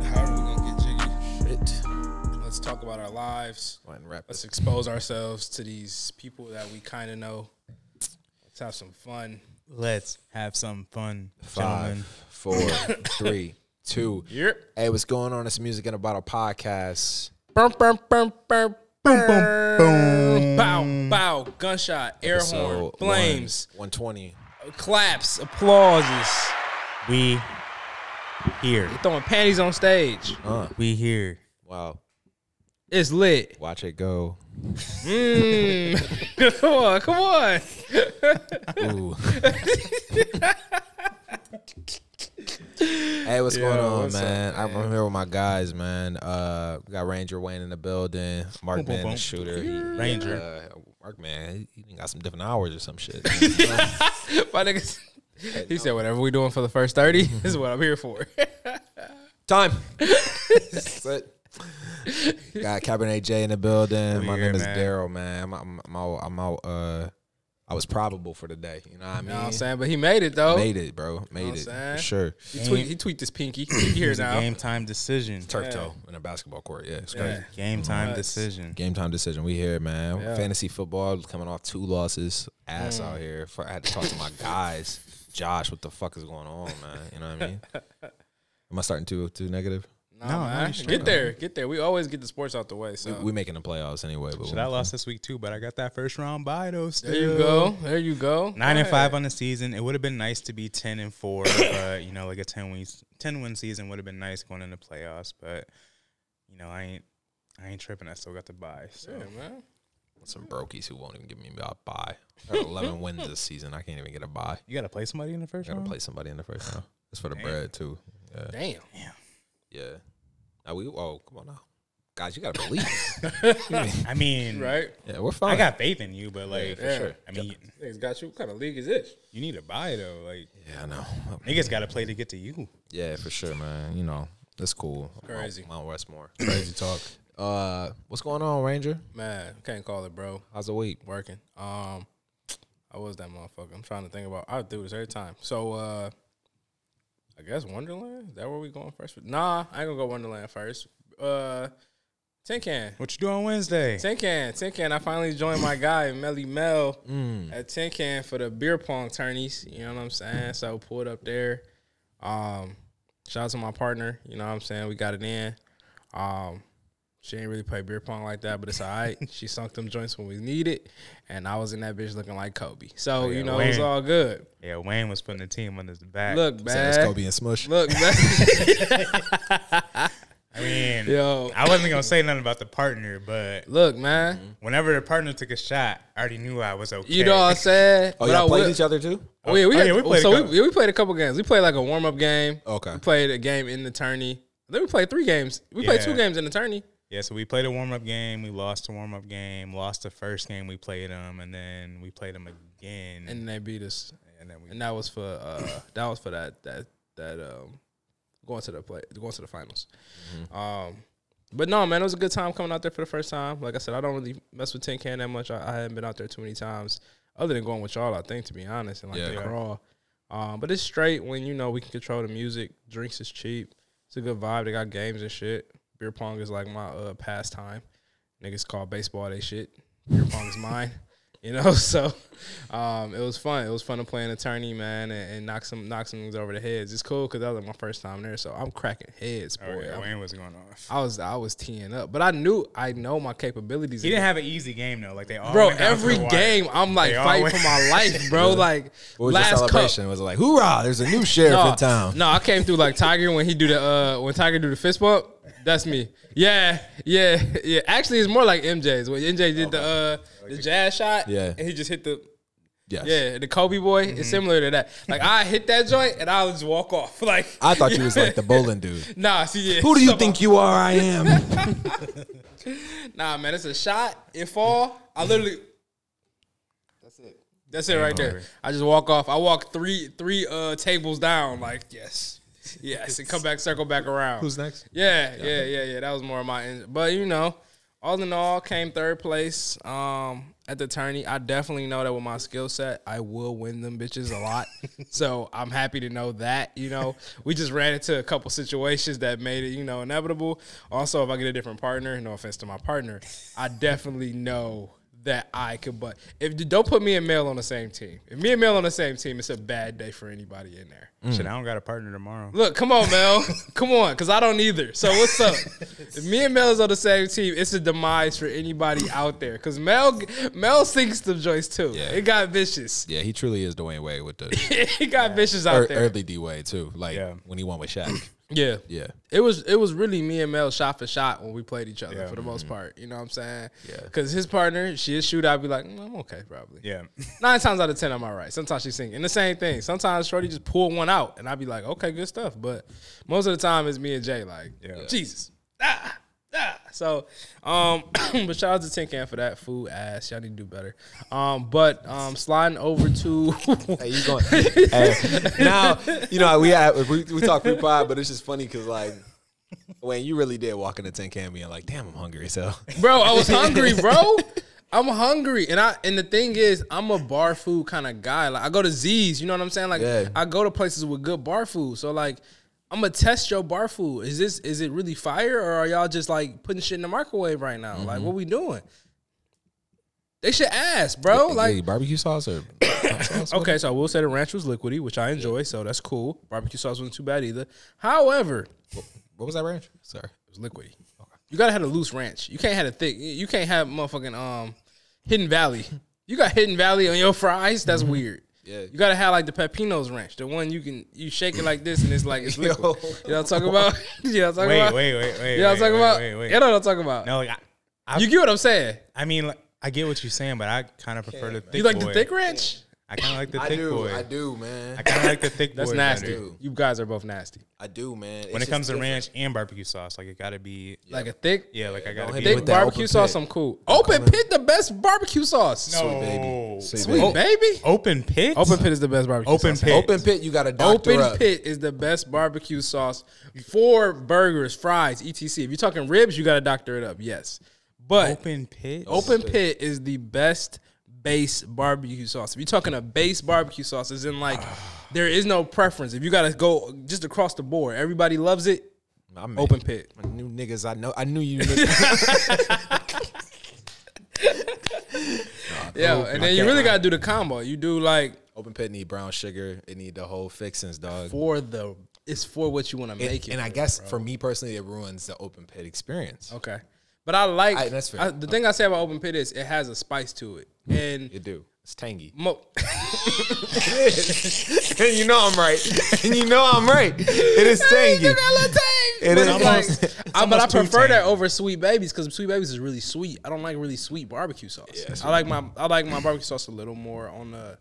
How are we gonna get jiggy? Shit. Let's talk about our lives. Go ahead and wrap Let's expose ourselves to these people that we kind of know. Let's have some fun. Let's have some fun, Five, four, three, two. Yep. Hey, what's going on? It's Music in a Bottle podcast. Bum, bum, bum, bum, Boom, boom, boom. Bow, bow, gunshot, air horn, Episode flames, one- 120. claps, applauses. We here. Throwing panties on stage. Uh, We here. wow. It's lit. Watch it go. Mm. come on, come on. Ooh. hey, what's going on, what's up, man? I'm here with my guys, man. Uh, we got Ranger Wayne in the building. Mark Boom, boom, Man, the boom. shooter. He, Ranger. Uh, Mark Man, he, he got some different hours or some shit. My niggas. He said, "Whatever we're doing for the first 30 is what I'm here for." Time. Got Cabernet J in the building. We My here, name is. Daryl, man. I'm, I'm, I'm out. I'm out. Uh, I was probable for the day. You know what I You mean? know what I'm saying? But he made it though. Made it, bro. Made what I'm it for sure. He tweet, he tweet this pinky. Pinky here It's a now. game time decision. Turf Yeah. toe in a basketball court. Yeah, it's Yeah. crazy. Game time Nuts. decision. Game time decision. We here, man. Yeah. Fantasy football coming off two losses. Ass Mm. out here. I had to talk to my guys. Josh, what the fuck is going on, man? You know what I mean? Am I starting too too negative? No, no, man. you get there, get there. We always get the sports out the way. So We, we making the playoffs anyway. But Should I lost this week too, but I got that first round bye though. Still. there you go. There you go. Nine and five ahead. on the season. It would have been nice to be ten and four, but you know, like a ten win ten win season would have been nice going into playoffs. But you know, I ain't I ain't tripping. I still got to buy. So Yeah, man. Some brokies who won't even give me a buy. I got 11 wins this season. I can't even get a buy. you got to play somebody in the first I gotta round. play somebody in the first round. It's for the Damn. bread too. Yeah, Damn. yeah. Now we. Oh, come on now, guys. You gotta believe. I mean, Right? yeah, we're fine. I got faith in you, but like, for sure. I mean, Niggas got you. What kind of league is this? you need to buy though. Like, Yeah, I know. niggas got to play to get to you. Yeah, for sure, man. You know, that's cool. Crazy. Mount, Mount Westmore. Crazy talk. Uh, what's going on, Ranger? Man, can't call it, bro. How's the week? Working. Um, I was that motherfucker. I'm trying to think about. I do this every time. So, uh, I guess Wonderland. Is that where we going first? Nah, I ain't gonna go Wonderland first. Uh, Tin Can. What you do on Wednesday? Tin Can. Tin Can. I finally joined my guy Melly Mel Mm. at Tin Can for the beer pong tourneys. You know what I'm saying? So pulled up there. Um, shout out to my partner. You know what I'm saying? We got it in. Um, she ain't really play beer pong like that, but it's all right. she sunk them joints when we need it, and I was in that bitch looking like Kobe. So oh, yeah, you know it was all good. Yeah, Wayne was putting the team on his back. Look, So it's man. Kobe and Smush. Look, man. I mean, Yo, I wasn't gonna say nothing about the partner, but look, man. Mm-hmm. whenever the partner took a shot, I already knew I was okay. You know what I'm saying? Oh, y'all I played will- each other too? Oh, oh yeah, we, Oh, got, yeah, we oh, played a so couple. we, we played a couple games. We played like a warm up game. Okay. We played a game in the tourney. Then we played three games. We played two games in the tourney. Yeah, so we played a warm up game. We lost the warm up game. Lost the first game we played them, and then we played them again. and they beat us. and then we And that was for uh that was for that that that um going to the play going to the finals. Um but no man, it was a good time coming out there for the first time. Like I said, I don't really mess with Tin Can that much. I, I haven't been out there too many times, other than going with y'all. I think to be honest, and like Yeah. the Yeah. crawl. Um, but it's straight when you know we can control the music. Drinks is cheap. It's a good vibe. They got games and shit. Beer pong is like my uh pastime. Niggas call baseball they shit. Beer pong is mine. You know, so um, it was fun. It was fun to play an attorney, man, and, and knock some knock some things over the heads. It's cool because that was like my first time there, so I'm cracking heads, boy. oh, yeah, Wayne was going off. I was I was teeing up, but I knew I know my capabilities. He didn't have an easy game though. Like they all bro. went down to Every game, I'm like They fighting for my life, bro. Like What was last your cup. celebration? Was it like, hoorah, there's a new sheriff No, in town? no, I came through like Tiger when he do the uh when Tiger do the fist bump. That's me. Yeah, yeah, yeah. Actually, it's more like MJ's when MJ did the uh the jazz shot. Yeah. and he just hit the Yes. yeah the Kobe boy. It's similar to that. Like I hit that joint and I would just walk off. Like I thought you was like the bowling dude. nah. See, yeah, Who do you Come think you are? I am. Nah, man, it's a shot. It fall. I literally. That's it. That's it right there. I just walk off. I walk three three uh tables down. Like yes, yes, and come back, circle back around. Who's next? Yeah, yeah, yeah, yeah. That was more of my, in- but you know, all in all, came third place. Um, at the tourney. I definitely know that with my skill set, I will win them bitches a lot. so I'm happy to know that. You know, we just ran into a couple situations that made it, you know, inevitable. Also, if I get a different partner, no offense to my partner, I definitely know that I could. But if don't put me and Mel on the same team. If me and Mel on the same team, it's a bad day for anybody in there. Shit, mm. I don't got a partner tomorrow. Look, come on, Mel. come on, because I don't either. So what's up? if me and Mel is on the same team, it's a demise for anybody out there. Because Mel Mel sinks the joints too. Yeah. It got vicious. Yeah, he truly is Dwyane Wade with the it got vicious out ear- there. early D Wade too. Like Yeah. when he won with Shaq. Yeah. Yeah. It was it was really me and Mel shot for shot when we played each other Yeah. for the most part. You know what I'm saying? Yeah. Because his partner, she is shoot, I'd be like, mm, I'm okay, probably. Yeah. Nine times out of ten, I'm all right. Sometimes she's singing. And the same thing. Sometimes Shorty just pull one out, and I'd be like, okay, good stuff. But most of the time, it's me and Jay. Like, Yeah. Jesus. Ah, ah. So, um, but shout out to Tin Can for that food ass. Y'all need to do better. Um, but um, sliding over to Hey, you going? hey, now you know we have we, we talk pre pod, but it's just funny because like when you really did walk into tin can being like, damn, I'm hungry. So bro. I was hungry, bro. I'm hungry, and I and the thing is, I'm a bar food kind of guy. Like I go to Z's, you know what I'm saying? Like Yeah. I go to places with good bar food. So like, I'm gonna test your bar food. Is this is it really fire, or are y'all just like putting shit in the microwave right now? Like what we doing? They should ask, bro. Like Hey, barbecue sauce or sauce? Okay, so I will say the ranch was liquidy, which I enjoy, so that's cool. Barbecue sauce wasn't too bad either. However, it What was that ranch? Sorry. It was liquidy. You gotta have a loose ranch. You can't have a thick. You can't have motherfucking um Hidden Valley. You got Hidden Valley on your fries. That's weird. Yeah. You gotta have like the Pepino's ranch, the one you can you shake it like this and it's like it's liquid. Yo. You know what I'm talking about? you know what I'm talking Wait, about? wait, wait, wait. You know what I'm wait, talking wait, about? Wait, wait. You know what I'm talking about? No, like, I, I, You get what I'm saying? I mean, like, I get what you're saying, but I kind of prefer the thick You like boy. the thick ranch? I kind of like the I thick do. boy. I do, man. I kind of like the thick That's boy. nasty. You guys are both nasty. I do, man. When it comes to ranch and barbecue sauce, like it gotta be. Like a thick, Yeah, like I gotta be. thick barbecue sauce. pit. I'm cool. Open pit, the best barbecue sauce. No. Sweet baby. Sweet Sweet baby. baby. Open pit. Open pit is the best barbecue Open sauce. pit. Open pit, you got to doctor Open up. Open pit is the best barbecue sauce for burgers, fries, etc. If you're talking ribs, you got to doctor it up. Yes, but Open pit. open pit is the best base barbecue sauce. If you're talking a base barbecue sauce, is in like there is no preference. If you got to go just across the board, everybody loves it. I mean, Open pit. I knew niggas. I know. I knew you. Yeah, and then you really got to do the combo. You do like Open pit need brown sugar. It need the whole fixings, dog. for the it's for what you want to make it. and I guess bro. for me personally, it ruins the open pit experience. Okay. But I like that's fair. I- the thing I say about open pit is it has a spice to it. Mm, and It do. It's tangy. mo- and you know I'm right. And you know I'm right. It is tangy. It It is is like, I, but I almost prefer that over sweet babies because sweet babies is really sweet. I don't like really sweet barbecue sauce. Yeah, I like my I like my barbecue sauce a little more on the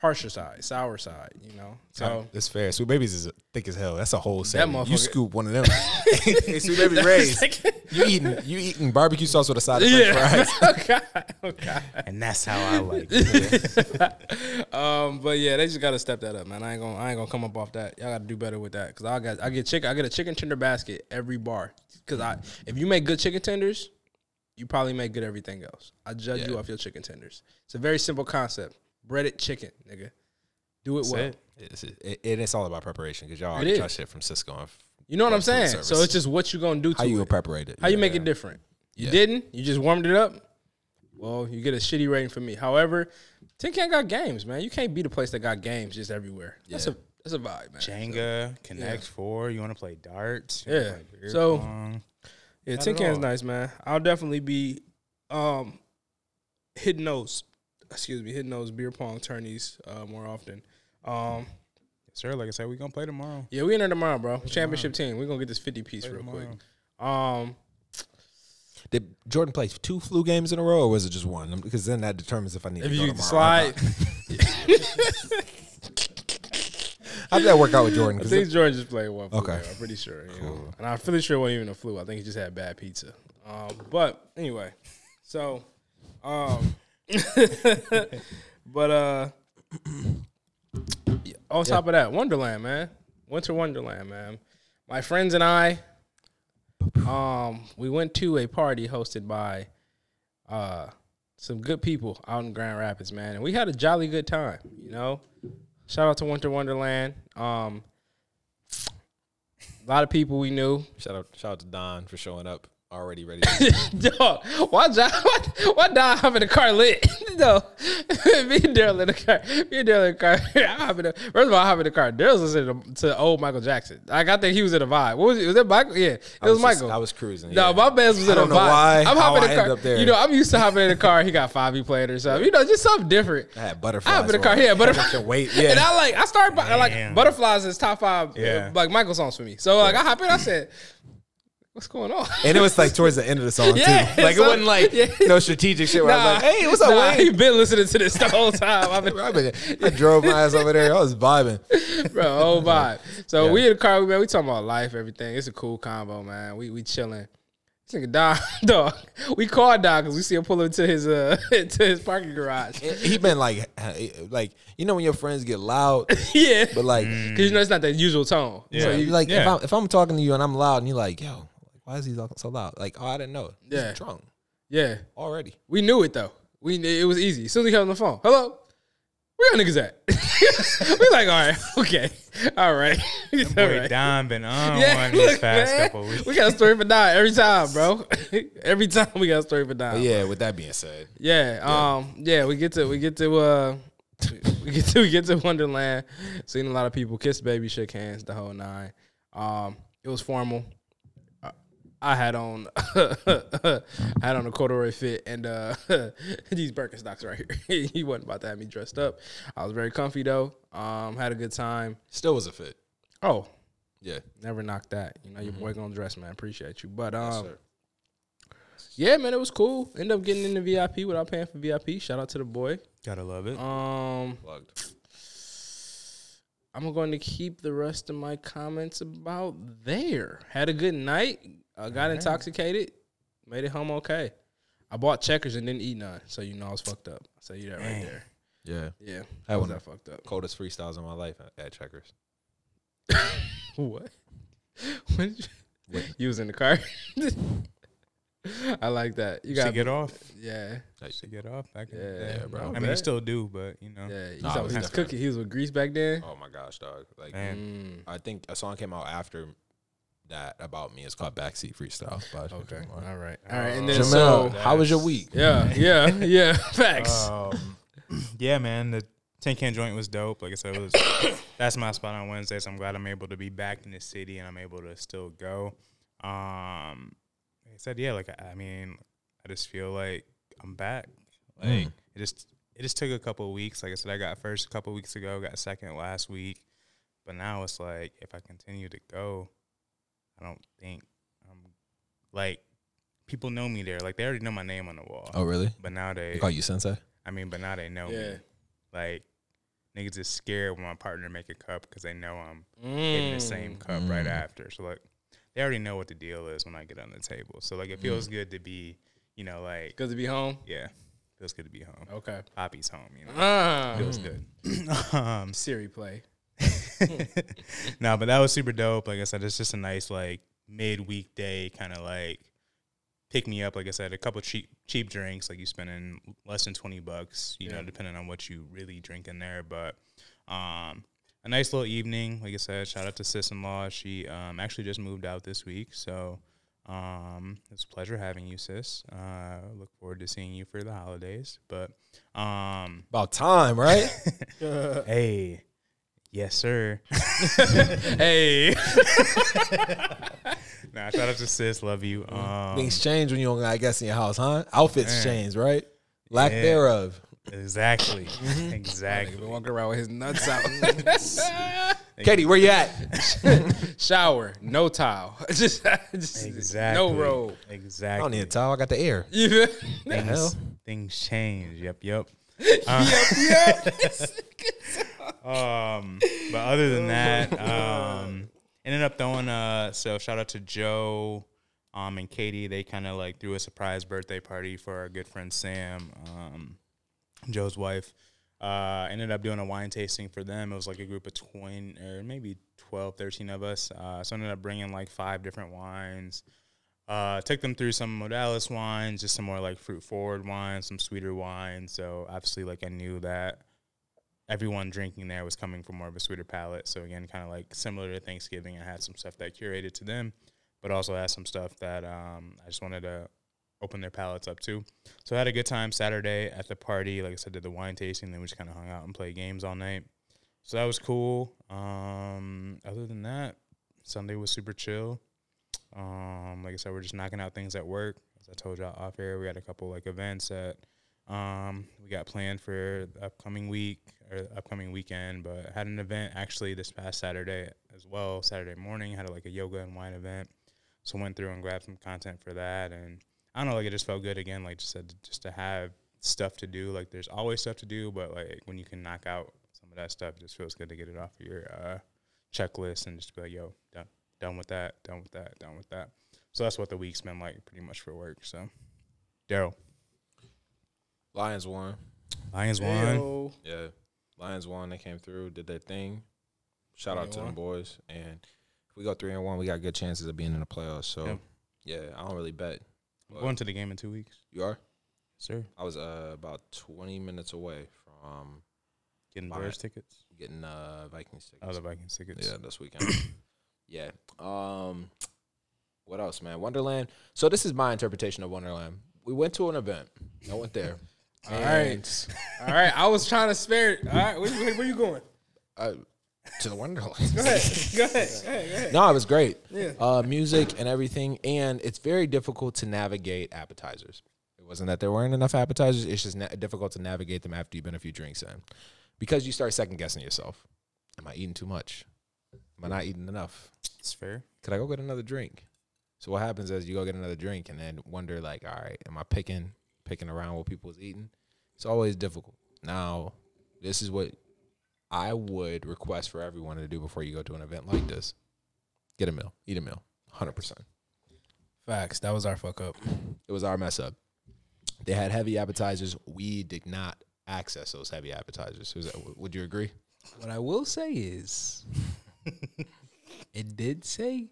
harsher side, sour side. You know, so It's fair. Sweet babies is thick as hell. That's a whole set. You scoop one of them. hey, sweet baby rays. You eating you eating barbecue sauce with a side of French yeah. fries. okay. Okay. and that's how I like it. Um, but yeah, they just gotta step that up, man. I ain't gonna, I ain't gonna come up off that. Y'all gotta do better with that, cause I got, I get chicken, I get a chicken tender basket every bar, cause I, if you make good chicken tenders, you probably make good everything else. I judge you off your chicken tenders. It's a very simple concept: breaded chicken, nigga. Do it That's well. it. It's, it, it is all about preparation because y'all It already is. got shit from Sysco. And f- You know what I'm saying? service. So it's just what you gonna do to how you it. preparate it. How you make it different? You Yeah. didn't. You just warmed it up. Well, you get a shitty rating from me. However, Tin Can got games, man. You can't beat a place that got games just everywhere. That's a that's a vibe, man. Jenga, Connect Four. You want to play darts? Yeah. play So- pong? Yeah, Not Tin at Can's nice, man. I'll definitely be um hitting those excuse me, hitting those beer pong tourneys uh, more often. Um Yes, sir. Like I said, we gonna play tomorrow. yeah, we in there tomorrow, bro. Championship team. We're gonna get this 50 piece Play real quick. Um Did Jordan play two flu games in a row, or was it just one? Because then that determines if I need if to go you tomorrow. slide How did that work out with Jordan? I 'Cause think it- Jordan just played one flu. Okay. game, I'm pretty sure. You know? And I'm pretty sure it wasn't even a flu. I think he just had bad pizza. Um, but anyway, so um but uh on top of that, Wonderland, man. Winter Wonderland, man. My friends and I um we went to a party hosted by uh some good people out in Grand Rapids, man, and we had a jolly good time. You know, shout out to Winter Wonderland. Um, a lot of people we knew. Shout out, shout out to Don for showing up already ready. Dog, why John? Why, why Don hop in the car lit? no, me and Daryl in the car. Me and Daryl in the car. I hop in the, first of all, I hop in the car. Daryl's listening to, to old Michael Jackson. Like I think he was in a vibe. What was it? Was it Michael? Yeah, it I was, just- Michael. I was cruising. No, yeah. my man's was in a don't know vibe. why, I'm hopping in the car. up there. You know, I'm used to hopping in the car. He got five. He played or something. You know, just something different. I had butterflies. I hop in the car. Yeah, butterflies. Can wait. Yeah. And I like I started by, like butterflies is top five Yeah. like Michael songs for me. So like I hop in. I said, "What's going on?" And it was like towards the end of the song Yeah, too. Like so- it wasn't like yeah. no strategic shit where I was like, "Hey, what's up, nah, he Wayne?" been listening to this the whole time. I've been, I've been- I drove my ass over there. I was vibing. bro, whole vibe. So Yeah. we in the car, man. We talking about life, everything. It's a cool combo, man. We we chilling. This nigga Don, dog. We called Don because we see him pull into his uh into his parking garage. He been like, like you know when your friends get loud, yeah, but like, because you know it's not the usual tone. Yeah. So you you, like if I'm if I'm talking to you and I'm loud and you're like, "Yo, why is he talking so loud?" Like, oh, I didn't know. He's Yeah. drunk yeah, already. we knew it though. We it was easy. As soon as he got on the phone, hello, where y'all niggas at? we like, all right, okay, all right, all Boy, right. Don been on Yeah, one these past man, couple weeks. we got a story for Don every time, bro. every time we got a story for Don. But yeah. With that being said, Yeah, um, yeah, we get to we get to uh we get to we get to Wonderland. Seen a lot of people kiss baby, shook hands, the whole nine. Um, it was formal. I- I had on I had on a corduroy fit and uh these Birkenstocks right here. he wasn't about to have me dressed up. I was very comfy though. Um, had a good time. still was a fit. Oh, Yeah. never knocked that. You know, your boy gonna dress, man. Appreciate you. But um, sir. yeah, man, it was cool. Ended up getting in the VIP without paying for VIP. Shout out to the boy. Gotta love it. Um, Plugged. I'm going to keep the rest of my comments about there. Had a good night. Uh, got intoxicated. Made it home okay. I bought checkers and didn't eat none, so you know I was fucked up. I'll tell you that right there. Yeah. Yeah, I I was wanna- that fucked up. Coldest freestyles of my life at, at Checkers. What? When did you, What? you was in the car. I like that. You got to get off. yeah, Used to get off back in Yeah, the day. bro. I I mean, you bet. still do, but you know. yeah. You Nah, saw it was he was different. cooking. He was with Grease back then. Oh my gosh, dog! Like Man. Mm, I think a song came out after that about me. It's called Backseat Freestyle. by okay, Jamele. all right, all right. And then Jamele, so how was your week? yeah, yeah, yeah. Facts. Um, yeah, man, the tin can joint was dope. Like I said, it was that's my spot on Wednesday, so I'm glad I'm able to be back in the city and I'm able to still go. Um, like I said, yeah, like I, I mean, I just feel like I'm back. Like Mm. it just it just took a couple of weeks. Like I said, I got first a couple of weeks ago, got second last week, but now it's like if I continue to go, I don't think I'm like people know me there. Like they already know my name on the wall. Oh, really? But now they They call you Sensei? I mean, but now they know Yeah. me. Like niggas is scared when my partner make a cup because they know I'm Mm. hitting the same cup right Mm. after. So like they already know what the deal is when I get on the table. So like it feels Mm. good to be, you know, like Good to be home. yeah, feels good to be home. Okay. Poppy's home, you know. Ah, Feels good. um, Siri play. no, but that was super dope. Like I said, it's just a nice like midweek day kind of like pick me up. Like I said, a couple cheap cheap drinks, like you spending less than twenty bucks, you know, depending on what you really drink in there. But um, a nice little evening. Like I said, shout out to sis in law. She um actually just moved out this week, so. Um, it's a pleasure having you, sis. Uh, look forward to seeing you for the holidays. But, um, About time, right? hey, yes, sir. hey. Nah, shout out to sis. Love you. Um, Things change when you don't got guests in your house, huh? Outfits Man. change, right? Lack Yeah. thereof. exactly. Been Exactly. walking around with his nuts out. Katie, where you at? Shower, no towel. just, just Exactly. no robe. Exactly. I don't need a towel. I got the air. You things, hell? things change. Yep. Yep. Uh, um, but other than that, um, ended up throwing uh so shout out to Joe, um, and Katie. They kind of like threw a surprise birthday party for our good friend Sam, um, Joe's wife. Uh, ended up doing a wine tasting for them. It was like a group of 20 or maybe 12, 13 of us. Uh, so I ended up bringing like five different wines. Uh, took them through some Modalis wines, just some more like fruit forward wines, some sweeter wines. So obviously, like I knew that everyone drinking there was coming from more of a sweeter palate. So again, kind of like similar to Thanksgiving, I had some stuff that curated to them, but also had some stuff that um, I just wanted to open their palates up to. So I had a good time Saturday at the party. Like I said, did the wine tasting. Then we just kind of hung out and played games all night. So that was cool. Um, other than that, Sunday was super chill. Um, like I said, we're just knocking out things at work. As I told y'all off air, we had a couple like events that um, we got planned for the upcoming week or upcoming weekend. But had an event actually this past Saturday as well. Saturday morning had a, like a yoga and wine event. So went through and grabbed some content for that, and I don't know, like it just felt good again. Like just said, just to have stuff to do. Like there's always stuff to do, but like when you can knock out some of that stuff, it just feels good to get it off of your uh, checklist and just be like, yo, done, done with that, done with that, done with that. So that's what the week's been like, pretty much for work. So, Daryl, Lions won. Lions won. Yeah, Lions won. They came through, did their thing. Shout out to They them boys. And if we go three and one, we got good chances of being in the playoffs. So Yep. yeah, I don't really bet. I'm going to the game in two weeks, You are? sir. I was uh, about twenty minutes away from Getting Bears tickets. getting uh, Vikings tickets. Oh, the Vikings tickets. Yeah, this weekend. yeah. Um, what else, man? Wonderland. So this is my interpretation of Wonderland. We went to an event. I went there. All And, right. All right. I was trying to spare it. All right. Where, where, where you going? uh, to the Wonderland. Go ahead. Go ahead. Go ahead. Go ahead. no, it was great. Yeah. Uh, music and everything, and it's very difficult to navigate appetizers. It wasn't that there weren't enough appetizers; it's just na- difficult to navigate them after you've been a few drinks in, because you start second guessing yourself. Am I eating too much? Am I not eating enough? It's fair. Could I go get another drink? So what happens is you go get another drink and then wonder like, all right, am I picking picking around what people's eating? It's always difficult. Now, this is what I would request for everyone to do before you go to an event like this. Get a meal. Eat a meal. 100%. Facts. That was our fuck up. It was our mess up. They had heavy appetizers. We did not access those heavy appetizers. Was that, would you agree? What I will say is, it did say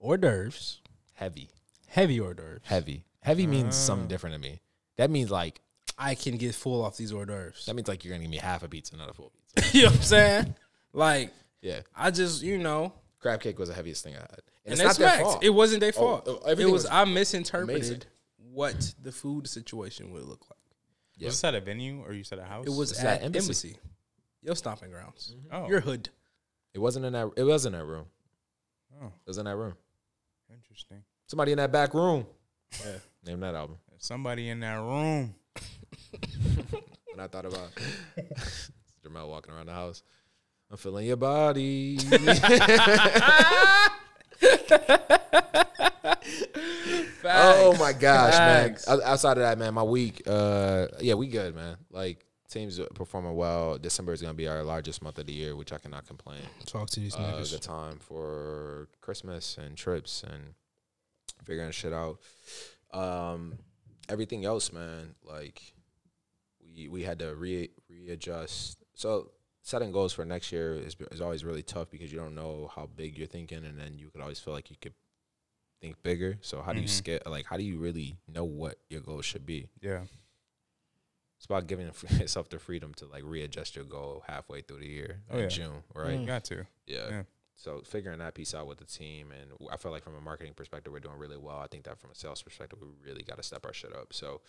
hors d'oeuvres, Heavy. heavy hors d'oeuvres. Heavy. Heavy means something mm. different to me. That means like I can get full off these hors d'oeuvres. that means like you're gonna give me half a pizza, not a full pizza. you know what I'm saying? Like, Yeah. I just, you know, Crab cake was the heaviest thing I had. and, it's that's not their facts. fault. It wasn't their Oh, fault. oh, it everything was, was I misinterpreted amazing. what the food situation would look like. Yeah. Was this at a venue or you said a house? It was It's at at embassy. Embassy. Your stomping grounds. Mm-hmm. Oh, Your hood. It wasn't in that. It was in that room. oh, It was in that room. interesting. Somebody in that back room. Yeah. Name that album. Somebody in that room. When I thought about Jamele walking around the house, I'm feeling your body. oh my gosh, Facts. man! Outside of that, man, my week, uh, yeah, we good, man. Like teams performing well. December is gonna be our largest month of the year, which I cannot complain. Talk to these uh, good time for Christmas and trips and figuring shit out. Um, everything else, man, like we we had to re readjust. So setting goals for next year is is always really tough because you don't know how big you're thinking, and then you could always feel like you could think bigger. So how do you Mhm. scale? Like how do you really know what your goals should be? Yeah. It's about giving yourself the freedom to like readjust your goal halfway through the year Oh, in yeah. June, right? Mm. Got to. Yeah. Yeah. So figuring that piece out with the team, and I feel like from a marketing perspective, we're doing really well. I think that from a sales perspective, we really got to step our shit up. So,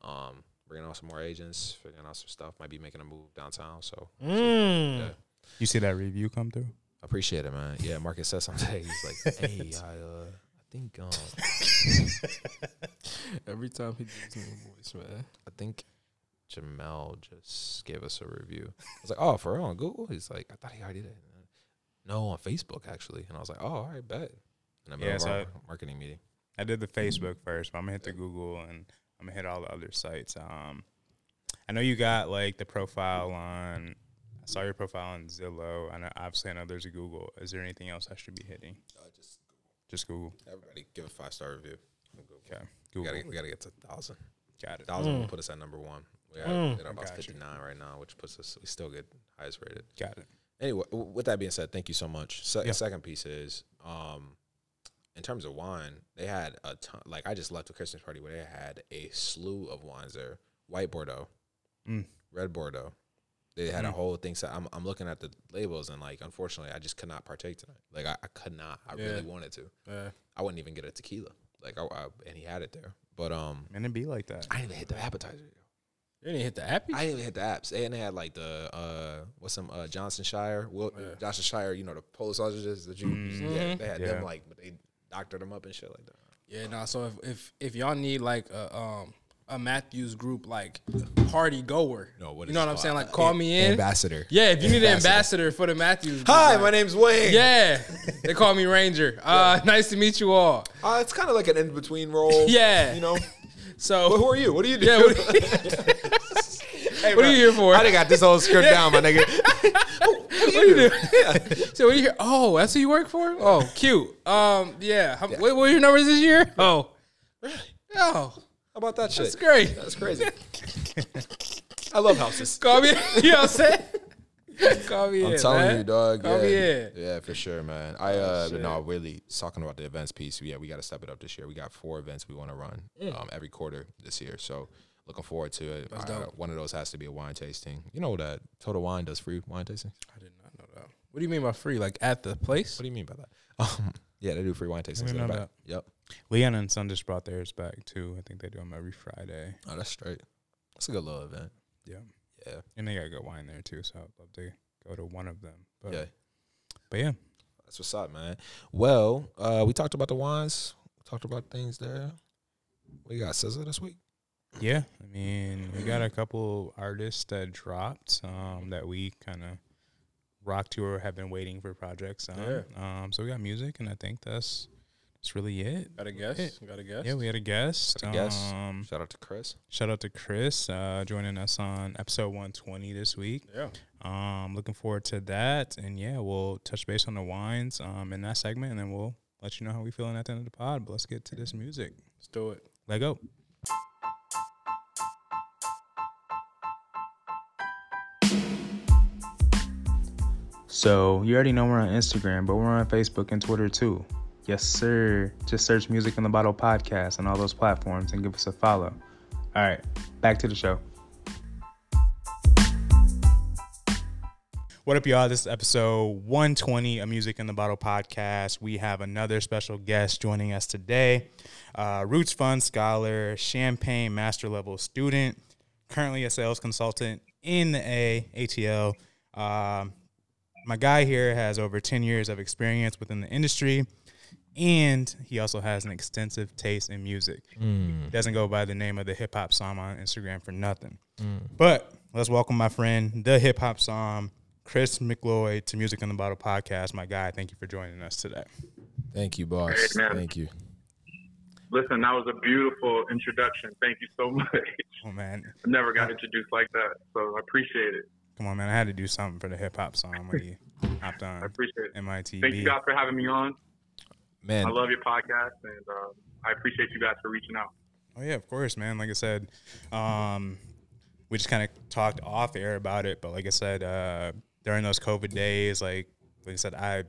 um, bringing on some more agents, figuring out some stuff, might be making a move downtown. So, Mm. yeah, You see that review come through? appreciate it, man. Yeah, Marcus said something. He's like, "Hey, I, uh, I think, um, Every time he does new voice, man. I think Jamele just gave us a review." I was like, "Oh, for real on Google?" He's like, "I thought he already did." No, on Facebook actually, and I was like, "Oh, all right, bet." In the middle Yeah, so our I- marketing meeting. I did the Facebook first, but I'm gonna hit the Google and I'm gonna hit all the other sites. Um, I know you got like the profile on. I saw your profile on Zillow. And I obviously I know there's a Google. Is there anything else I should be hitting? Uh, just Just Google. Everybody give a five star review. Okay. We gotta, we gotta get to a thousand. Got it. Thousand will Mm. put us at number one. We are Mm. at about Got you. fifty nine right now, which puts us we still get highest rated. Got it. Anyway, with that being said, thank you so much. Se- Yeah. Second piece is um, in terms of wine, they had a ton. Like I just left a Christmas party where they had a slew of wines there: white Bordeaux, Mm. red Bordeaux. They had a Mm. whole thing. So I'm I'm looking at the labels and like, unfortunately, I just could not partake tonight. Like I, I could not. I Yeah. really wanted to. Yeah. I wouldn't even get a tequila. Like I, I and he had it there, but um, And it be like that. I didn't even hit the appetizer. You didn't hit the appy? I didn't even hit the apps. And they had like the uh what's some uh Johnson Shire, Will Yeah. Johnson Shire, you know, the Polish sausages that you Mm. yeah, they had Yeah. them like but they doctored them up and shit like that. Yeah, no. So if, if if y'all need like a um a Matthews group like party goer, No, what you know what I'm saying? Like call Am- me in. Ambassador. Yeah, if you need an Ambassador. ambassador for the Matthews. group, Hi, like- my name's Wayne. Yeah, they call me Ranger. Uh, nice to meet you all. Uh, it's kind of like an in between role. Yeah. You know? So But who are you? What do you do? Yeah, what, Hey, what are you here for? I done got this whole script down, my nigga. what do you do? so what are you here? Oh, that's who you work for? Oh, cute. Um, yeah. How, What, what were your numbers this year? Oh, really? oh, How about that shit? that's great. That's crazy. I love houses. Call me. You know what I'm saying? Call me I'm telling man. you, dog. Call yeah, in. yeah, for sure, man. I uh, shit. no, really talking about the events piece. Yeah, we got to step it up this year. We got four events we want to run um, every quarter this year. So looking forward to it. Uh, one of those has to be a wine tasting. You know that Total Wine does free wine tasting. I did not know that. What do you mean by free? Like at the place? What do you mean by that? Um, yeah, they do free wine tastings. didn't in the know back. Yep. Leon and Son just brought theirs back too. I think they do them every Friday. Oh, that's straight. That's a good little event. Yeah. Yeah. And they got good wine there too, so I'd love to go to one of them. But yeah. but yeah. That's what's up, man. Well, uh, we talked about the wines. Talked about things there. We got SZA this week. Yeah. I mean, we got a couple artists that dropped um, that we kind of rock to or have been waiting for projects on. Yeah. Um, so we got music, and I think that's that's really it. Got a guess? Got a guest. Yeah, we had a guest. Got a guest. Um, Shout out to Chris. shout out to Chris uh, joining us on episode 120 this week. Yeah. Um, looking forward to that. And yeah, we'll touch base on the wines um, in that segment, and then we'll let you know how we feeling at the end of the pod. But let's get to this music. Let's do it. Let go. So you already know we're on Instagram, but we're on Facebook and Twitter too. Yes, sir. Just search Music in the Bottle podcast on all those platforms and give us a follow. All right, back to the show. What up, y'all? This is episode 120 of Music in the Bottle podcast. We have another special guest joining us today. Uh, Roots Fund scholar, Champagne master level student, currently a sales consultant in the A ATL. Um, my guy here has over 10 years of experience within the industry, and he also has an extensive taste in music. Mm. Doesn't go by the name of the hip hop Somm on Instagram for nothing. Mm. But let's welcome my friend, the hip hop Somm, Chris McLloyd, to Music in the Bottle podcast. My guy, thank you for joining us today. Thank you, boss. Hey. Thank you. Listen, that was a beautiful introduction. Thank you so much. Oh man, I never got introduced like that, so I appreciate it. come on, man! I had to do something for the hip hop Somm when he hopped I appreciate it. MITB. Thank you guys for having me on. Man, I love your podcast, and um, I appreciate you guys for reaching out. Oh yeah, of course, man. Like I said, um, we just kind of talked off air about it, but like I said, uh, during those COVID days, like like I said, I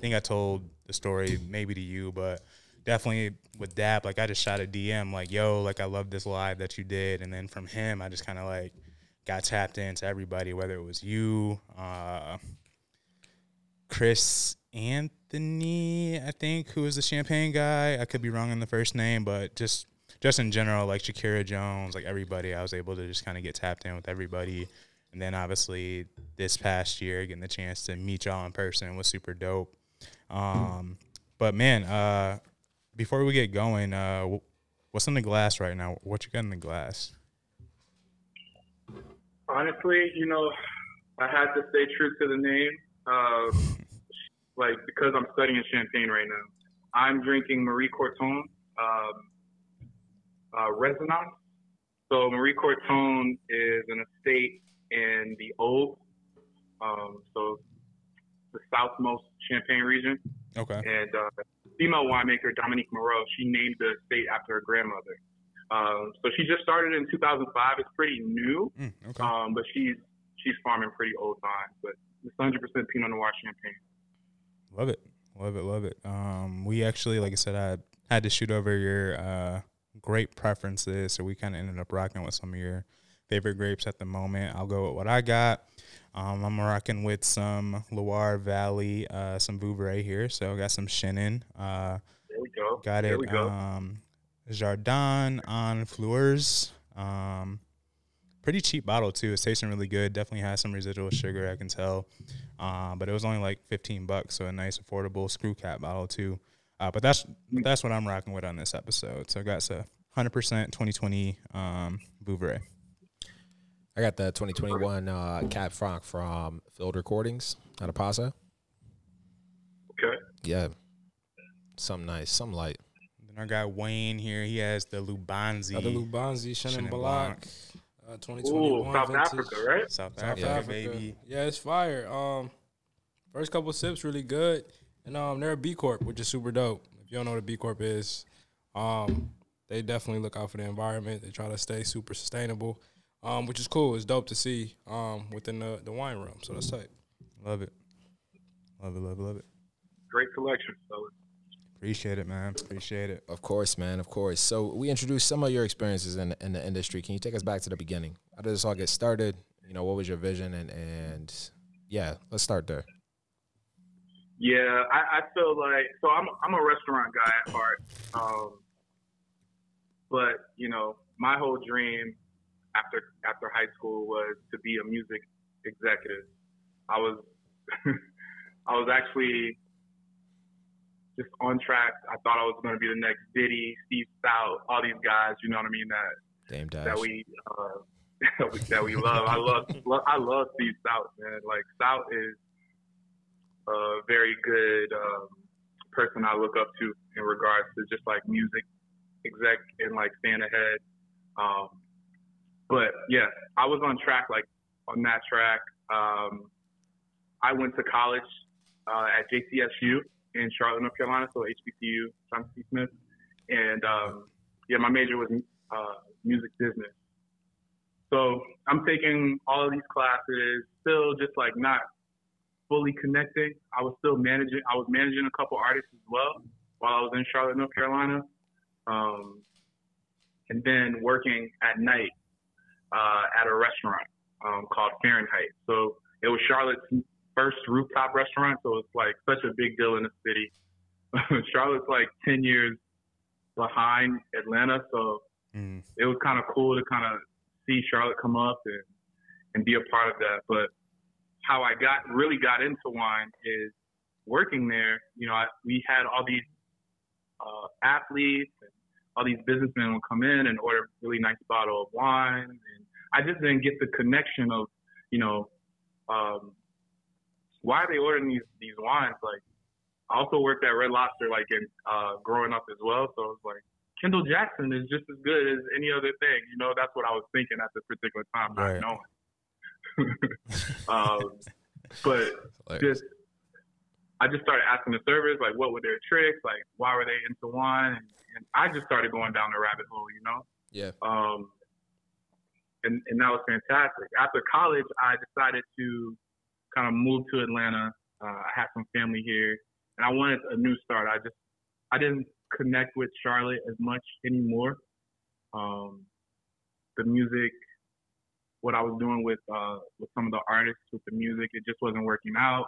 think I told the story maybe to you, but definitely with Dap, like I just shot a DM like, "Yo, like I love this live that you did," and then from him, I just kind of like got tapped into everybody, whether it was you, uh, Chris Anthony, I think, who is the champagne guy. I could be wrong on the first name, but just just in general, like Shakira Jones, like everybody, I was able to just kind of get tapped in with everybody. And then obviously this past year, getting the chance to meet y'all in person was super dope. Um, but man, uh, before we get going, uh, what's in the glass right now? What you got in the glass? Honestly, you know, I had to stay true to the name, uh, like because I'm studying champagne right now. I'm drinking Marie Courtin um, uh, Resonance. So Marie Courtin is an estate in the Aube, um, so the southmost Champagne region. Okay. and uh, female winemaker Dominique Moreau, she named the estate after her grandmother. Um, so she just started in 2005. It's pretty new, Mm, okay. um, but she's she's farming pretty old time. But it's 100% Pinot Noir champagne. Love it. Love it, love it. Um, we actually, like I said, I had to shoot over your uh, grape preferences, so we kind of ended up rocking with some of your favorite grapes at the moment. I'll go with what I got. Um, I'm rocking with some Loire Valley, uh, some Vouvray here. So I got some Chenin. Uh, There we go. got There it. we go. Um, Jardin on Fleurs. Um, pretty cheap bottle too. It's tasting really good. Definitely has some residual sugar. I can tell. Uh, but it was only like 15 bucks, so a nice affordable screw cap bottle too. Uh, but that's that's what I'm rocking with on this episode. So I got a 100% 2020 um, Vouvray. I got the 2021 uh, Cab Franc from Field Recordings out of Paso. Okay. Yeah, some nice, some light. Then I got Wayne here. He has the Lubanzi. Oh, the Lubanzi, Chenin Chenin Blanc, Blanc. Uh, Ooh, 2021 South vintage. Africa, right? South, South Africa, Africa, baby. Yeah, it's fire. Um, first couple sips really good, and um, they're a B Corp, which is super dope. If you don't know what a B Corp is, um, they definitely look out for the environment. They try to stay super sustainable, um, which is cool. It's dope to see um within the the wine room. So that's tight. Love it. Love it, love it, love it. Great collection, fellas. Appreciate it, man. Appreciate it. Of course, man. Of course. So we introduced some of your experiences in in the industry. Can you take us back to the beginning? How did this all get started? You know, what was your vision? And and yeah, let's start there. Yeah, I, I feel like so. I'm I'm a restaurant guy at heart, um, but you know, my whole dream after after high school was to be a music executive. I was I was actually just on track. I thought I was going to be the next Diddy, Steve Stoute, all these guys. You know what I mean? That Dame Dash. that we uh, that we love. I love, lo- I love Steve Stoute, man. Like Stoute is a very good um, person I look up to in regards to just like music exec and like staying ahead. Um, but yeah, I was on track, like on that track. Um, I went to college uh, at JCSU in Charlotte, North Carolina, so HBCU, Johnson C. Smith, and um, yeah, my major was uh, music business. So I'm taking all of these classes, still just like not fully connecting. I was still managing. I was managing a couple artists as well while I was in Charlotte, North Carolina, um, and then working at night uh, at a restaurant um, called Fahrenheit. So it was Charlotte's first rooftop restaurant. So it's like such a big deal in the city. Charlotte's like 10 years behind Atlanta. So Mm. it was kind of cool to kind of see Charlotte come up and, and be a part of that. But how I got really got into wine is working there. You know, I, we had all these uh, athletes and all these businessmen would come in and order a really nice bottle of wine, and I just didn't get the connection of, you know, um, why are they ordering these these wines? Like, I also worked at Red Lobster, like in uh, growing up as well. So it was like Kendall Jackson is just as good as any other thing. You know, that's what I was thinking at this particular time, Right. not knowing. um, but just I just started asking the servers like what were their tricks, like why were they into wine, and, and I just started going down the rabbit hole, you know. Yeah. Um, and and that was fantastic. After college, I decided to kind of moved to Atlanta. Uh, I had some family here, and I wanted a new start. I just I didn't connect with Charlotte as much anymore. Um, the music, what I was doing with uh, with some of the artists with the music, it just wasn't working out.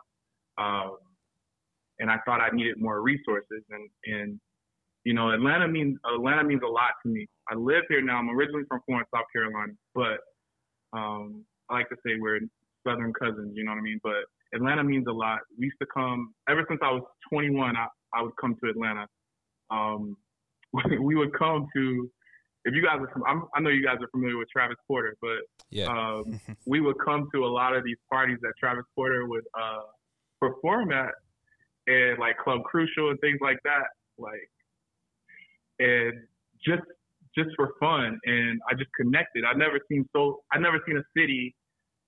Um, and I thought I needed more resources. And and you know, Atlanta means Atlanta means a lot to me. I live here now. I'm originally from Florence, South Carolina, but um, I like to say we're southern cousins. You know what I mean? But Atlanta means a lot. We used to come ever since I was 21. I, I would come to Atlanta. Um, we would come to. If you guys are, from, I'm, I know you guys are familiar with Travis Porter, but Yeah. um, we would come to a lot of these parties that Travis Porter would uh, perform at, and like Club Crucial and things like that. Like, and just just for fun, and I just connected. I never seen so. I never seen a city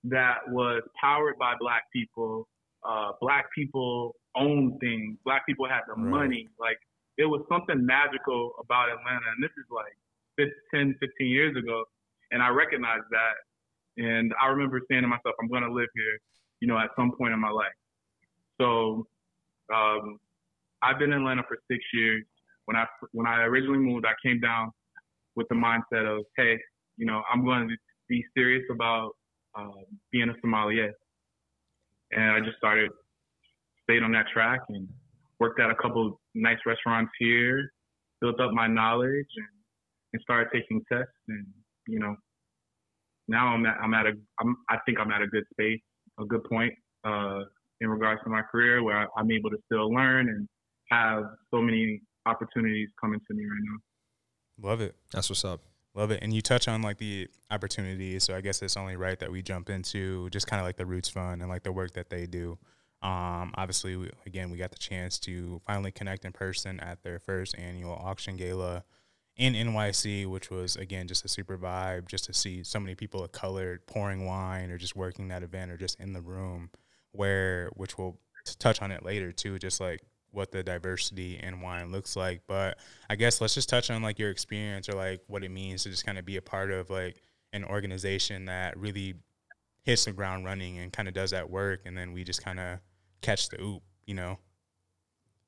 that was powered by Black people. Uh, black people owned things. Black people had the Right. money. Like it was something magical about Atlanta, and this is like 15, 10, 15 years ago, and I recognized that. And I remember saying to myself, I'm going to live here, you know, at some point in my life. So um, I've been in Atlanta for six years. When I when I originally moved, I came down with the mindset of, hey, you know, I'm going to be serious about uh, being a sommelier, and I just started, stayed on that track, and worked at a couple nice restaurants here, built up my knowledge, and, and started taking tests, and you know, now I'm at I'm at a I'm I think I'm at a good space, a good point uh, in regards to my career where I'm able to still learn and have so many opportunities coming to me right now. Love it. That's what's up. Love it. And you touch on like the opportunities. So I guess it's only right that we jump into just kind of like the Roots Fund and like the work that they do. Um, obviously, we, again, we got the chance to finally connect in person at their first annual auction gala in NYC, which was again just a super vibe, just to see so many people of color pouring wine or just working that event or just in the room. Where, which we'll touch on it later too, just like what the diversity in wine looks like. But I guess let's just touch on like your experience or like what it means to just kind of be a part of like an organization that really hits the ground running and kind of does that work, and then we just kind of catch the oop, you know.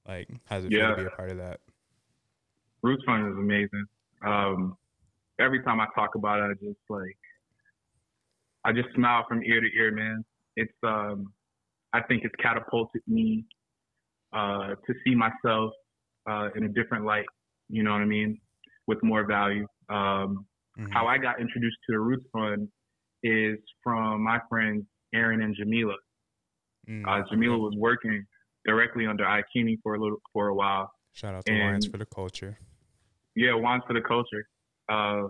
Like, how's it Yeah. feel to be a part of that? Roots Fund is amazing. Um, every time I talk about it, I just like, I just smile from ear to ear, man. It's, um, I think it's catapulted me uh, to see myself uh, in a different light. You know what I mean? With more value. Um, Mhm. How I got introduced to the Roots Fund is from my friends Aaron and Jamila. Mm. Uh, Jamila was working directly under Ikimi for a little for a while. Shout out to Wines and- for the culture. Yeah, wines for the culture, uh,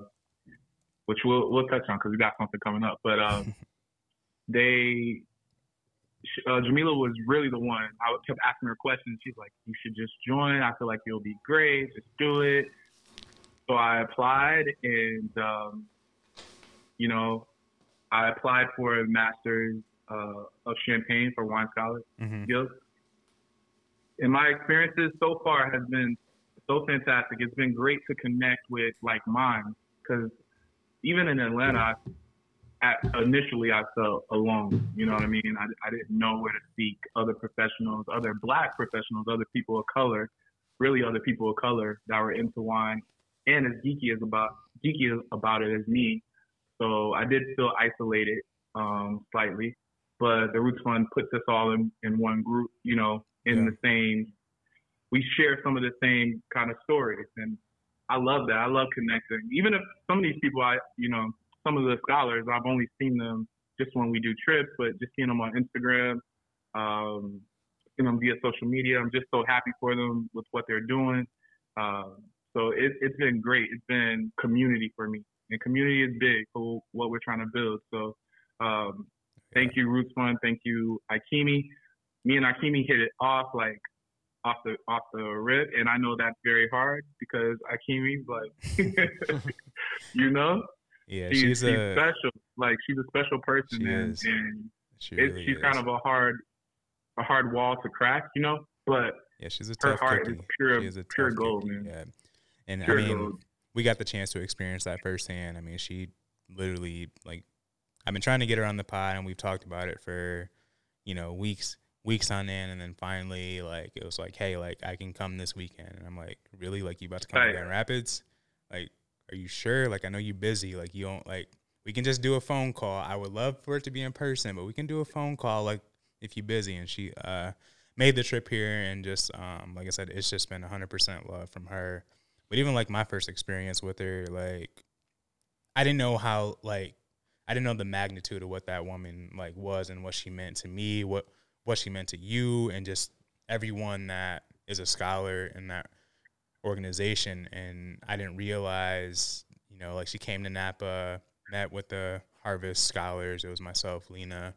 which we'll we'll touch on because we got something coming up. But um, they, uh, Jamila was really the one. I kept asking her questions. She's like, "You should just join. I feel like you'll be great. Just do it." So I applied, and um, you know, I applied for a master's uh, of champagne for wine scholars hmm skills. And my experiences so far has been so fantastic. It's been great to connect with like minds because even in Atlanta, I, at, initially I felt alone. You know what I mean? I, I didn't know where to seek other professionals, other black professionals, other people of color, really other people of color that were into wine and as geeky as about geeky about it as me. So I did feel isolated um, slightly but the Roots Fund puts us all in, in one group, you know, in Yeah. the same, we share some of the same kind of stories. And I love that. I love connecting. Even if some of these people, I, you know, some of the scholars, I've only seen them just when we do trips, but just seeing them on Instagram, um, seeing them via social media, I'm just so happy for them with what they're doing. Um, so it, it's been great. It's been community for me. And community is big for what we're trying to build. So, um, Thank you, Roots Fund. Thank you, Ikimi. Me and Ikimi hit it off like off the off the rip, and I know that's very hard because Ikimi's like, you know, Yeah, she's, she's she's a special. Like she's a special person, and, she really she's is. kind of a hard a hard wall to crack, you know. But yeah, she's a her tough heart cookie. is pure- she is a pure gold, cookie, man. Yeah, and pure I mean, gold. we got the chance to experience that firsthand. I mean, she literally like I've been trying to get her on the pod, and we've talked about it for you know weeks, weeks on end, and then finally, like it was like, hey, like I can come this weekend, and I'm like, really, like you about to come to Grand Rapids? Like, are you sure? Like I know you're busy. Like you don't like we can just do a phone call. I would love for it to be in person, but we can do a phone call like if you're busy. And she uh made the trip here, and just um like I said, it's just been 100% love from her. But even like my first experience with her, like I didn't know how like I didn't know the magnitude of what that woman like was and what she meant to me, what what she meant to you, and just everyone that is a scholar in that organization. And I didn't realize, you know, like she came to Napa, met with the Harvest scholars. It was myself, Lena,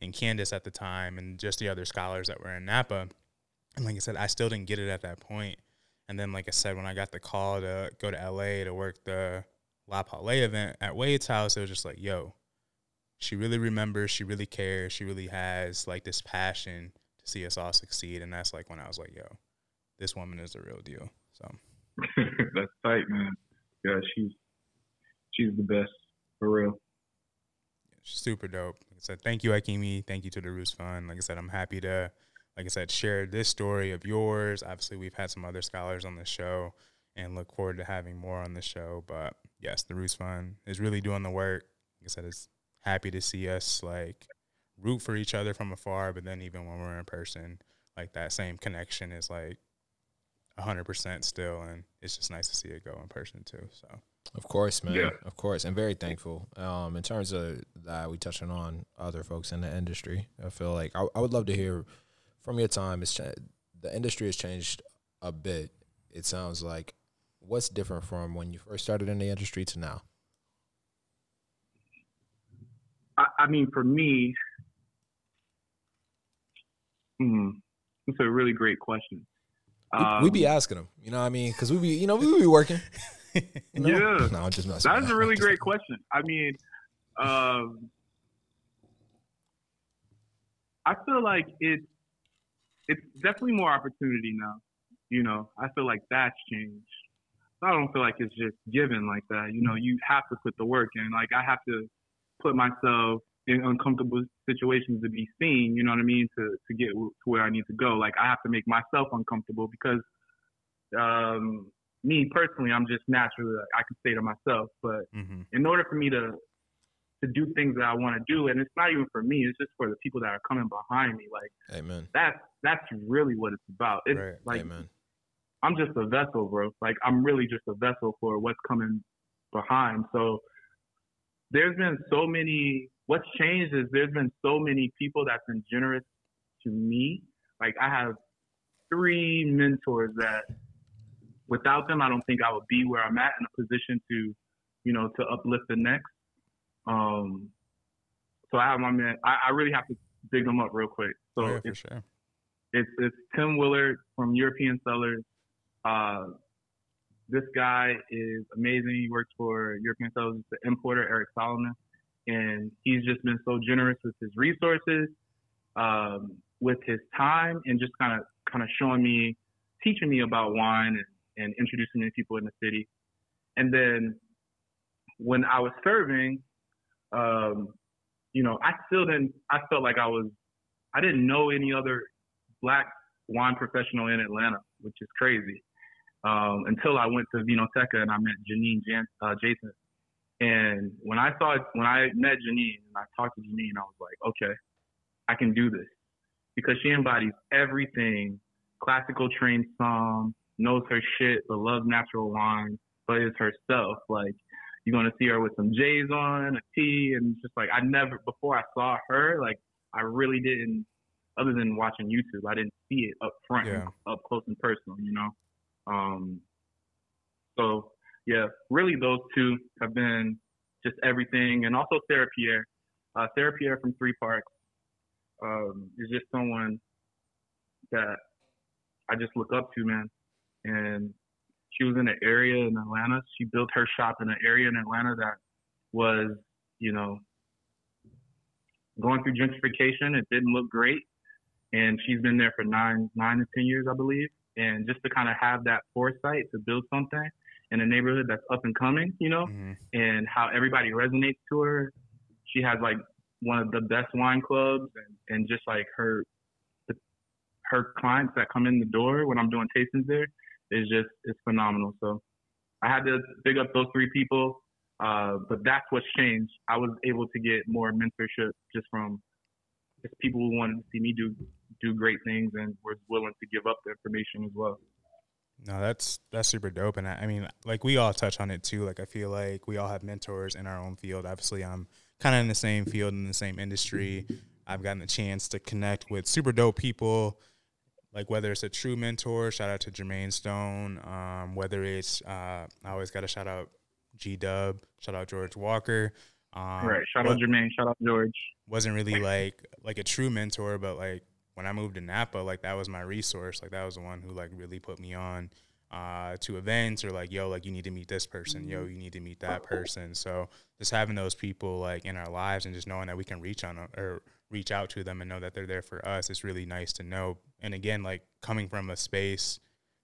and Candace at the time, and just the other scholars that were in Napa. And like I said, I still didn't get it at that point. And then, like I said, when I got the call to go to LA to work the La Paulée event at Wade's house, it was just like, yo, she really remembers, she really cares, she really has like this passion to see us all succeed. And that's like when I was like, yo, this woman is the real deal. So that's tight, man. Yeah, she's she's the best for real. super dope. Like I said, thank you, Ikimi. Thank you to the Roots Fund. Like I said, I'm happy to like I said, share this story of yours. Obviously, we've had some other scholars on the show and look forward to having more on the show. But yes, the Roots Fund is really doing the work. Like I said, it's happy to see us like root for each other from afar, but then even when we're in person, like that same connection is like hundred percent still, and it's just nice to see it go in person too. So Of course, man. Yeah. Of course, and very thankful. Um, in terms of that, we touching on other folks in the industry. I feel like I, I would love to hear from your time. It's cha- the industry has changed a bit. It sounds like what's different from when you first started in the industry to now. I, I mean, for me, hmm, it's a really great question. We, we be Um, asking them, you know what I mean? Because we be, you know, we be working. You know? Yeah. No, I'm just messing. That with is you. a really great question. I mean, um, I feel like it's it's definitely more opportunity now. You know, I feel like that's changed. I don't feel like it's just given like that. You know, you have to put the work in. Like I have to put myself in uncomfortable situations to be seen. You know what I mean? To to get to where I need to go. Like I have to make myself uncomfortable because um, me personally, I'm just naturally like, I can stay to myself. But hmm in order for me to to do things that I want to do, and it's not even for me, it's just for the people that are coming behind me. Like Amen. that's that's really what it's about. It's Right. like Amen. I'm just a vessel, bro. Like I'm really just a vessel for what's coming behind. So there's been so many. What's changed is there's been so many people that's been generous to me. Like I have three mentors that without them, I don't think I would be where I'm at in a position to, you know, to uplift the next. Um, so I have my man. I, I really have to dig them up real quick. So Oh, yeah, it's sure. it's it's Tim Willard from European Cellars. Uh, this guy is amazing. He works for European Cellars, the importer Eric Solomon, and he's just been so generous with his resources, um, with his time, and just kind of kind of showing me, teaching me about wine and, and introducing me to people in the city. And then when I was serving, um, you know, I still didn't. I felt like I was. I didn't know any other black wine professional in Atlanta, which is crazy. Um, until I went to Vinoteca and I met Janine Jan- uh, Jason. And when I saw when I met Janine and I talked to Janine, I was like, okay, I can do this because she embodies everything classical trained somm, knows her shit, but loves natural wine, but is herself. Like you're gonna see her with some J's on, a T, and just like I never before I saw her, like I really didn't other than watching YouTube, I didn't see it up front, Yeah. up close and personal, you know. Um, so yeah, really those two have been just everything, and also Sarah Pierre. Uh, Sarah Pierre from Three Parks um, is just someone that I just look up to, man. And she was in an area in Atlanta. She built her shop in an area in Atlanta that was, you know, going through gentrification. It didn't look great, and she's been there for nine, nine to ten years, I believe. And just to kind of have that foresight to build something in a neighborhood that's up and coming, you know, Mhm. and how everybody resonates to her. She has like one of the best wine clubs, and, and just like her her clients that come in the door when I'm doing tastings there is just it's phenomenal. So I had to big up those three people, uh, but that's what's changed. I was able to get more mentorship just from just people who wanted to see me do do great things and were willing to give up the information as well. No, that's that's super dope, and I, I mean, like we all touch on it too. Like I feel like we all have mentors in our own field. Obviously, I'm kind of in the same field in the same industry. I've gotten the chance to connect with super dope people, like whether it's a true mentor. Shout out to Jermaine Stone. Um, whether it's uh, I always got to shout out G Dub. Shout out George Walker. Um, right. Shout out Jermaine. Shout out George. wasn't really like like a true mentor, but like when I moved to Napa, like that was my resource. Like that was the one who like really put me on uh, to events or like, yo, like you need to meet this person, yo, you need to meet that person. So just having those people like in our lives and just knowing that we can reach on or reach out to them and know that they're there for us, it's really nice to know. And again, like coming from a space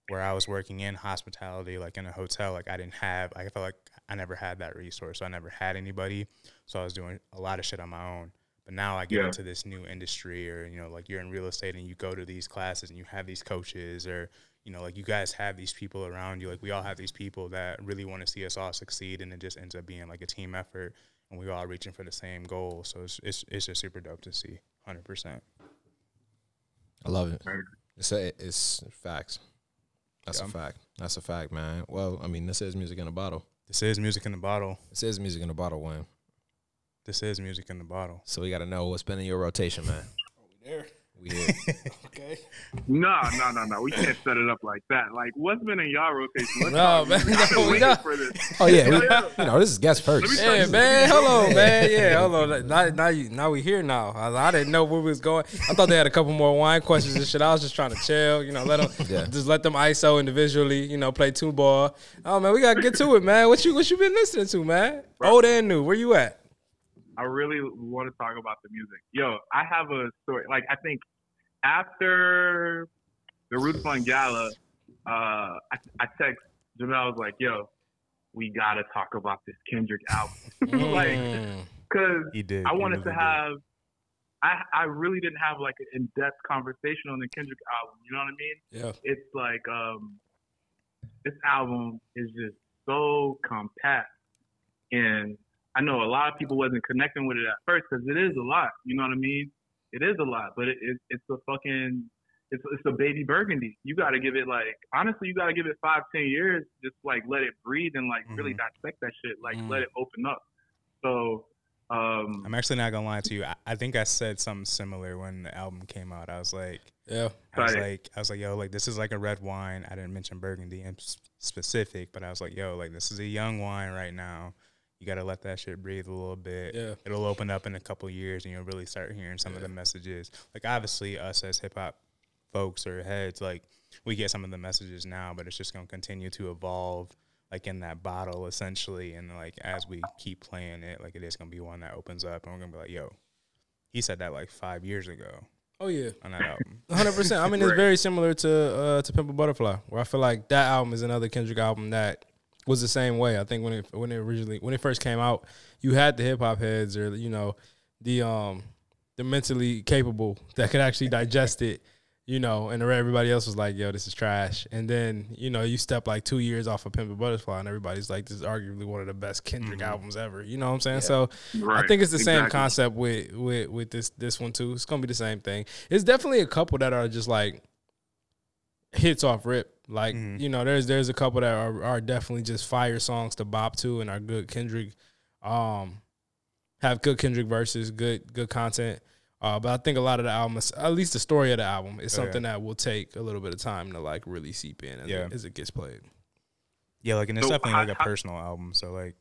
where I was working in hospitality, like in a hotel, like I didn't have, I felt like I never had that resource. I never had anybody. So I was doing a lot of shit on my own. But now I get Yeah. into this new industry, or you know, like you're in real estate and you go to these classes and you have these coaches, or you know, like you guys have these people around you. Like we all have these people that really want to see us all succeed, and it just ends up being like a team effort, and we all reaching for the same goal. So it's it's, it's just super dope to see, hundred percent. I love it. It's a, it's facts. That's Yeah. a fact. That's a fact, man. Well, I mean, this is music in a bottle. This is music in a bottle. This is music in a bottle, Wayne. This is music in the bottle. So we got to know what's been in your rotation, man. There. We here. Okay. No, no, no, no. We can't set it up like that. Like, what's been in y'all rotation? Let's No, man, music. I've been no, we waiting not. for this. oh yeah, we, Yeah. you know this is guest first. Yeah, man. Hello, man. Yeah, hello. Now, now, you, now we here now. I, I didn't know where we was going. I thought they had a couple more wine questions and shit. I was just trying to chill, you know, let them Yeah. just let them ISO individually, you know, play two ball. Oh man, we gotta get to it, man. What you what you been listening to, man? Old and new. Where you at? I really want to talk about the music. Yo, I have a story. Like, I think after the Roots Fund Gala, uh, I, I text Jamel. I was like, yo, we got to talk about this Kendrick album. like, Mm. because He did. I wanted really to did. have, I, I really didn't have like an in depth conversation on the Kendrick album. You know what I mean? yeah. it's like um this album is just so compact and i know a lot of people wasn't connecting with it at first because it is a lot you know what i mean it is a lot but it, it, it's a fucking it's, it's a baby burgundy you got to give it like honestly you got to give it five ten years just like let it breathe and like really Mhm. dissect that shit like Mm. let it open up so um I'm actually not gonna lie to you. I, I think I said something similar when the album came out. I was like, Yeah. I was Right. like, I was like, yo, like this is like a red wine. I didn't mention Burgundy in specific, but I was like, yo, like this is a young wine right now. You gotta let that shit breathe a little bit. Yeah. It'll open up in a couple years, and you'll really start hearing some of the messages. Like obviously, us as hip hop folks or heads, like we get some of the messages now, but it's just gonna continue to evolve. Like in that bottle, essentially, and like as we keep playing it, like it is gonna be one that opens up, and we're gonna be like, "Yo, he said that like five years ago Oh yeah. on that album." Hundred percent. I mean, it's Right. very similar to uh, to Pimp a Butterfly, where I feel like that album is another Kendrick album that was the same way. I think when it when it originally when it first came out, you had the hip hop heads or you know the um the mentally capable that could actually digest it, you know, and everybody else was like, "Yo, this is trash." And then you know you step like two years off of Pimp a Butterfly, and everybody's like, "This is arguably one of the best Kendrick albums ever." You know what I'm saying? So right, I think it's the same concept with with with this this one too. It's gonna be the same thing. It's definitely a couple that are just like hits off rip. Like Mhm. you know, there's there's a couple that are are definitely just fire songs to bop to and are good Kendrick. Um, have good Kendrick verses, good good content. Uh, but I think a lot of the album, at least the story of the album, is Oh, yeah. something that will take a little bit of time to like really seep in as, Yeah. it, as it gets played. Yeah, like and it's So definitely how- like a personal album. So like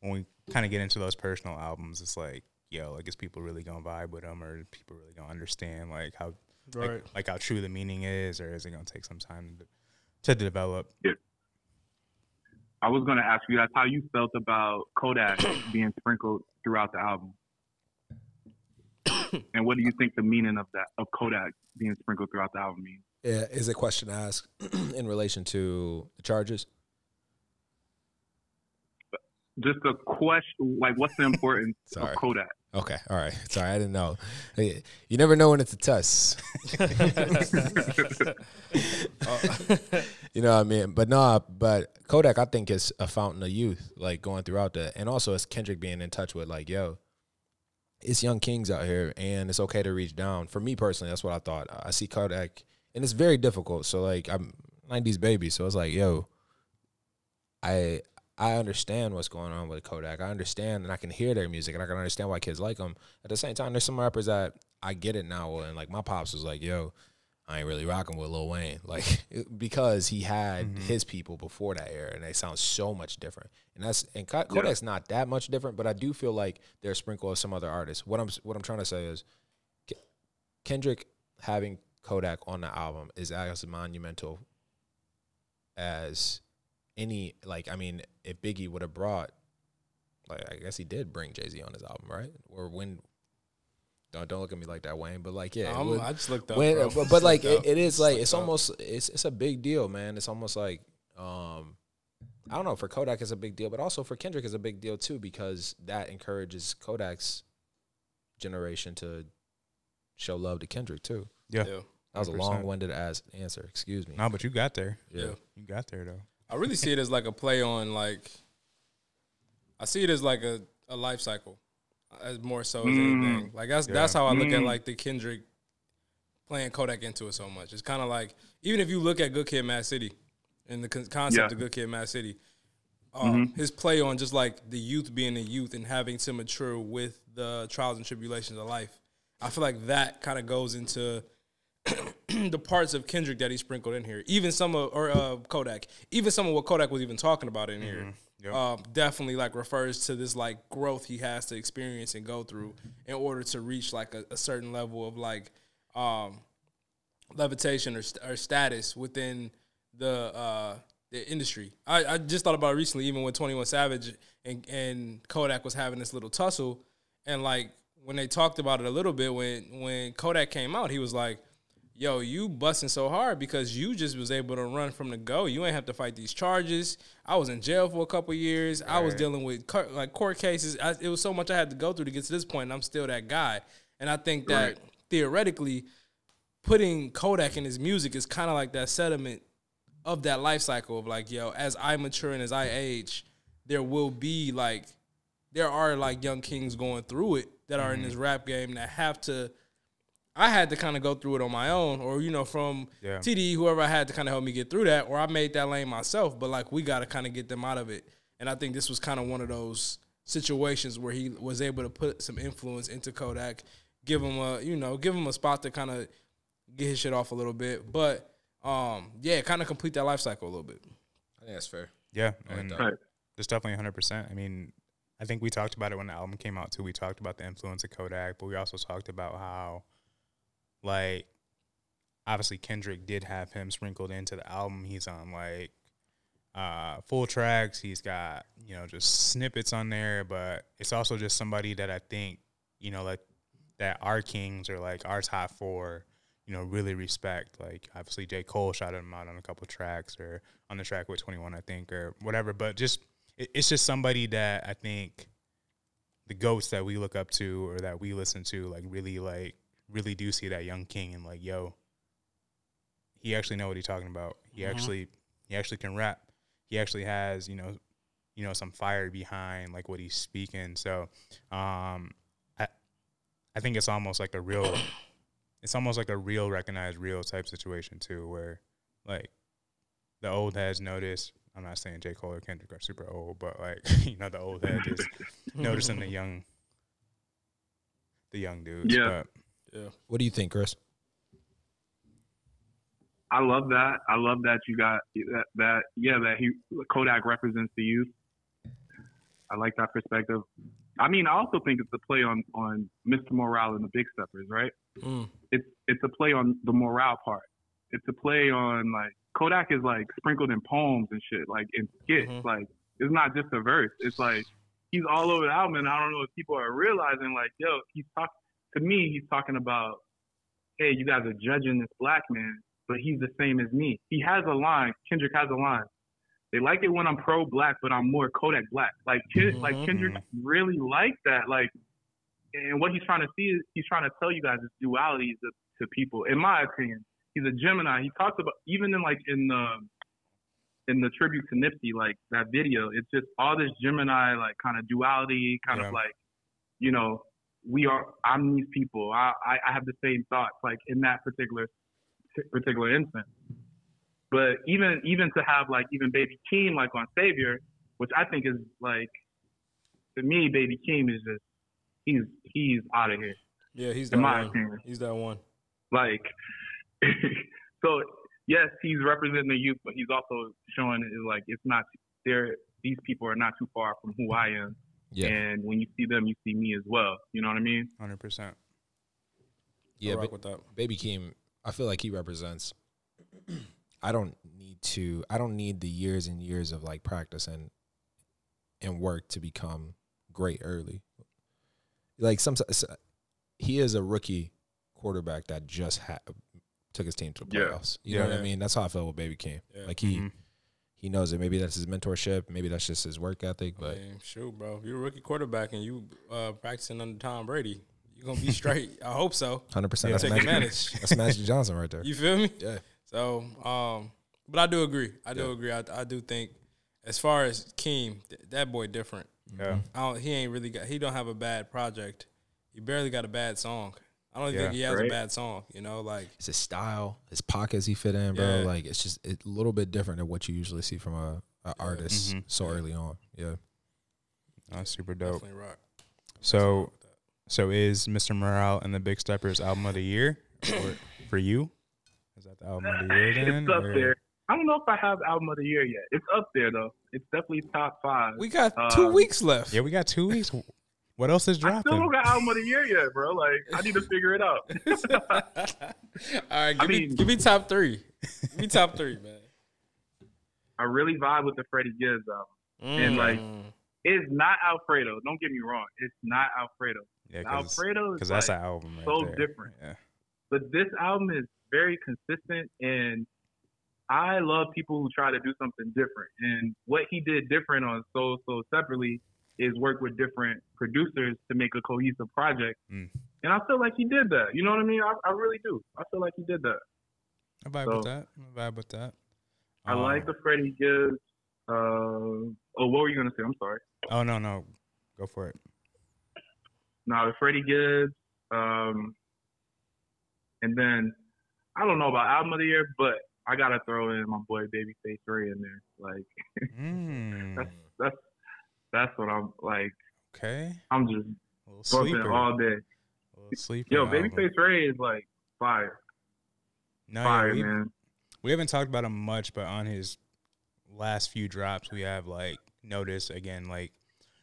when we kind of get into those personal albums, it's like, yo, like is people really gonna vibe with them, or people really gonna understand like how like, like how true the meaning is, or is it gonna take some time to, to develop? I was going to ask you that's how you felt about Kodak being sprinkled throughout the album. and what do you think the meaning of that of Kodak being sprinkled throughout the album means? Yeah, is a question asked in relation to the charges? Just a question, like what's the importance Sorry. of Kodak? Okay, all right. Sorry, I didn't know. You never know when it's a test. you know what I mean? But no, but Kodak, I think is a fountain of youth, like going throughout that, and also it's Kendrick being in touch with, like, yo, it's young kings out here, and it's okay to reach down. For me personally, that's what I thought. I see Kodak, and it's very difficult. So like, I'm '90s baby, so it's like, yo, I I understand what's going on with Kodak. I understand and I can hear their music and I can understand why kids like them. At the same time, there's some rappers that I get it now. And like my pops was like, yo, I ain't really rocking with Lil Wayne. Like because he had mm-hmm. his people before that era and they sound so much different. And that's and Ko- Kodak's not that much different, but I do feel like they're a sprinkle of some other artists. What I'm what I'm trying to say is Kendrick having Kodak on the album is as monumental as any like I mean, if Biggie would have brought like I guess he did bring Jay Z on his album, right? Or when don't don't look at me like that, Wayne. But like yeah, when- I just looked up. when, bro. but, but like it, it is Just like looked it's up. almost it's it's a big deal, man. It's almost like um I don't know for Kodak it's a big deal, but also for Kendrick is a big deal too because that encourages Kodak's generation to show love to Kendrick too. Yeah. Yeah. That was a 100%. long-winded ass answer. Excuse me. No, but you got there. yeah. Yeah. You got there though. I really see it as like a play on like I see it as like a, a life cycle as more so as Mm. anything. Like that's Yeah. that's how I look at Mm. like the Kendrick playing Kodak into it so much. It's kind of like even if you look at Good Kid, Mad City, and the con- concept Yeah. of Good Kid, Mad City, um, his play on just like the youth being a youth and having to mature with the trials and tribulations of life. I feel like that kind of goes into the parts of Kendrick that he sprinkled in here, even some of or uh, Kodak, even some of what Kodak was even talking about in here, Yep. um, definitely like refers to this like growth he has to experience and go through in order to reach like a, a certain level of like um, levitation or, st- or status within the uh, the industry. I, I just thought about it recently, even when Twenty One Savage and, and Kodak was having this little tussle, and like when they talked about it a little bit, when when Kodak came out, he was like, "Yo, you busting so hard because you just was able to run from the go. You ain't have to fight these charges. I was in jail for a couple years. I was dealing with court, like court cases. I, it was so much I had to go through to get to this point, and I'm still that guy. And I think that Right. theoretically, putting Kodak in his music is kind of like that sediment of that life cycle of like, yo, as I mature and as I age, there will be like, there are like young kings going through it that are in mm-hmm. this rap game that have to. I had to kind of go through it on my own, or you know, from Yeah. TD, whoever I had to kind of help me get through that, or I made that lane myself. But like, we got to kind of get them out of it. And I think this was kind of one of those situations where he was able to put some influence into Kodak, give him a, you know, give him a spot to kind of get his shit off a little bit. But um, yeah, kind of complete that life cycle a little bit. I think that's fair. Yeah, I like and. Right. It's definitely 100. percent I mean, I think we talked about it when the album came out too. We talked about the influence of Kodak, but we also talked about how, like, obviously Kendrick did have him sprinkled into the album. He's on like uh, full tracks. He's got you know just snippets on there, but it's also just somebody that I think you know like that our kings or like our top four. You know, really respect. Like, obviously, J. Cole shouted him out on a couple tracks, or on the track with Twenty One, I think, or whatever. But just it, it's just somebody that I think the goats that we look up to or that we listen to, like really like really do see that young king and like, yo, he actually know what he's talking about. He actually he actually can rap. He actually has, you know, you know, some fire behind like what he's speaking. So um I I think it's almost like a real it's almost like a real recognized real type situation too, where like the old heads notice. I'm not saying J. Cole or Kendrick are super old, but like you know, the old head is noticing the young, the young dudes. Yeah. Yeah. What do you think, Chris? I love that. I love that you got that. that yeah, that he Kodak represents the youth. I like that perspective. I mean, I also think it's a play on on Mr. Morale and the Big Steppers, right? Mm. It's it's a play on the morale part. It's a play on like Kodak is like sprinkled in poems and shit, like in skits. Mhm. Like it's not just a verse. It's like he's all over the album, and I don't know if people are realizing like, yo, he's talking to me. He's talking about, hey, you guys are judging this black man, but he's the same as me. He has a line. Kendrick has a line. They like it when I'm pro black, but I'm more Kodak black. Like Ken- like Mhm. Kendrick really liked that. Like, and what he's trying to see is he's trying to tell you guys this duality to, to people. In my opinion, he's a Gemini. He talks about even in like in the in the tribute to Nipsey, like that video. It's just all this Gemini like kind of duality, kind Yeah. of like you know we are. I'm these people. I, I I have the same thoughts. Like in that particular particular instance. But even even to have like even Baby Keem like on Savior, which I think is like to me, Baby Keem is just he's he's out of here. Yeah, he's that one. opinion. He's that one. Like so yes, he's representing the youth, but he's also showing it like it's not there these people are not too far from who I am. Yeah, And when you see them you see me as well. You know what I mean? hundred percent. yeah. I Ba- rock with that. Baby Keem, I feel like he represents. I don't need to. I don't need the years and years of like practice and and work to become great early. Like some, he is a rookie quarterback that just ha- took his team to the Yeah. playoffs. You know what I mean? That's how I feel with Baby Keem. Yeah. Like he Mhm. He knows it. Maybe that's his mentorship. Maybe that's just his work ethic. But I mean, shoot, bro. If you're a rookie quarterback and you uh, practicing under Tom Brady, you're gonna be straight. I hope so. Hundred percent. That's Take Magic. advantage. That's Magic Johnson right there. You feel me? Yeah. So, um, but I do agree. I do Yeah. agree. I, I do think, as far as Keem, th- that boy different. Yeah. I don't, he ain't really got. He don't have a bad project. He barely got a bad song. I don't Yeah. think he has a bad song. You know, like It's his style, his pockets he fit in, bro. Yeah. Like it's just a little bit different than what you usually see from a, a artist Mhm. so early on. Yeah. That's super dope. definitely rock. So, so is Mr. Morale and the Big Steppers album of the year or for you? Is that the album of the year then? it's up or- there. I don't know if I have album of the year yet. It's up there though. It's definitely top five. We got two Um, weeks left. Yeah, we got two weeks. What else is dropping? I still don't got album of the year yet, bro. Like I need to figure it out. All right, give I me mean- give me top three. give me top three, man. I really vibe with the Freddie Gibbs album. And, like, Mm. It's not Alfredo. Don't get me wrong. It's not Alfredo. Yeah, because Alfredo is that's like, an album right so there. different. Yeah. but this album is very consistent and I love people who try to do something different. And what he did different on Soul Sold Separately is work with different producers to make a cohesive project. Mm. And I feel like he did that. You know what I mean? I, I really do. I feel like he did that. I vibe So- with that. I vibe with that. I Um, like the Freddie Gibbs. Uh, oh, what were you gonna say? I'm sorry. Oh no, no, go for it. No, the Freddie Gibbs. Um, and then I don't know about album of the year, but I gotta throw in my boy Babyface Ray in there. Like Mm, that's that's that's what I'm like. okay, I'm just bumping all day. Sleeper Yo, album. Babyface Ray is like fire, No, yeah, fire, we, man. we haven't talked about him much, but on his last few drops, we have like noticed again, like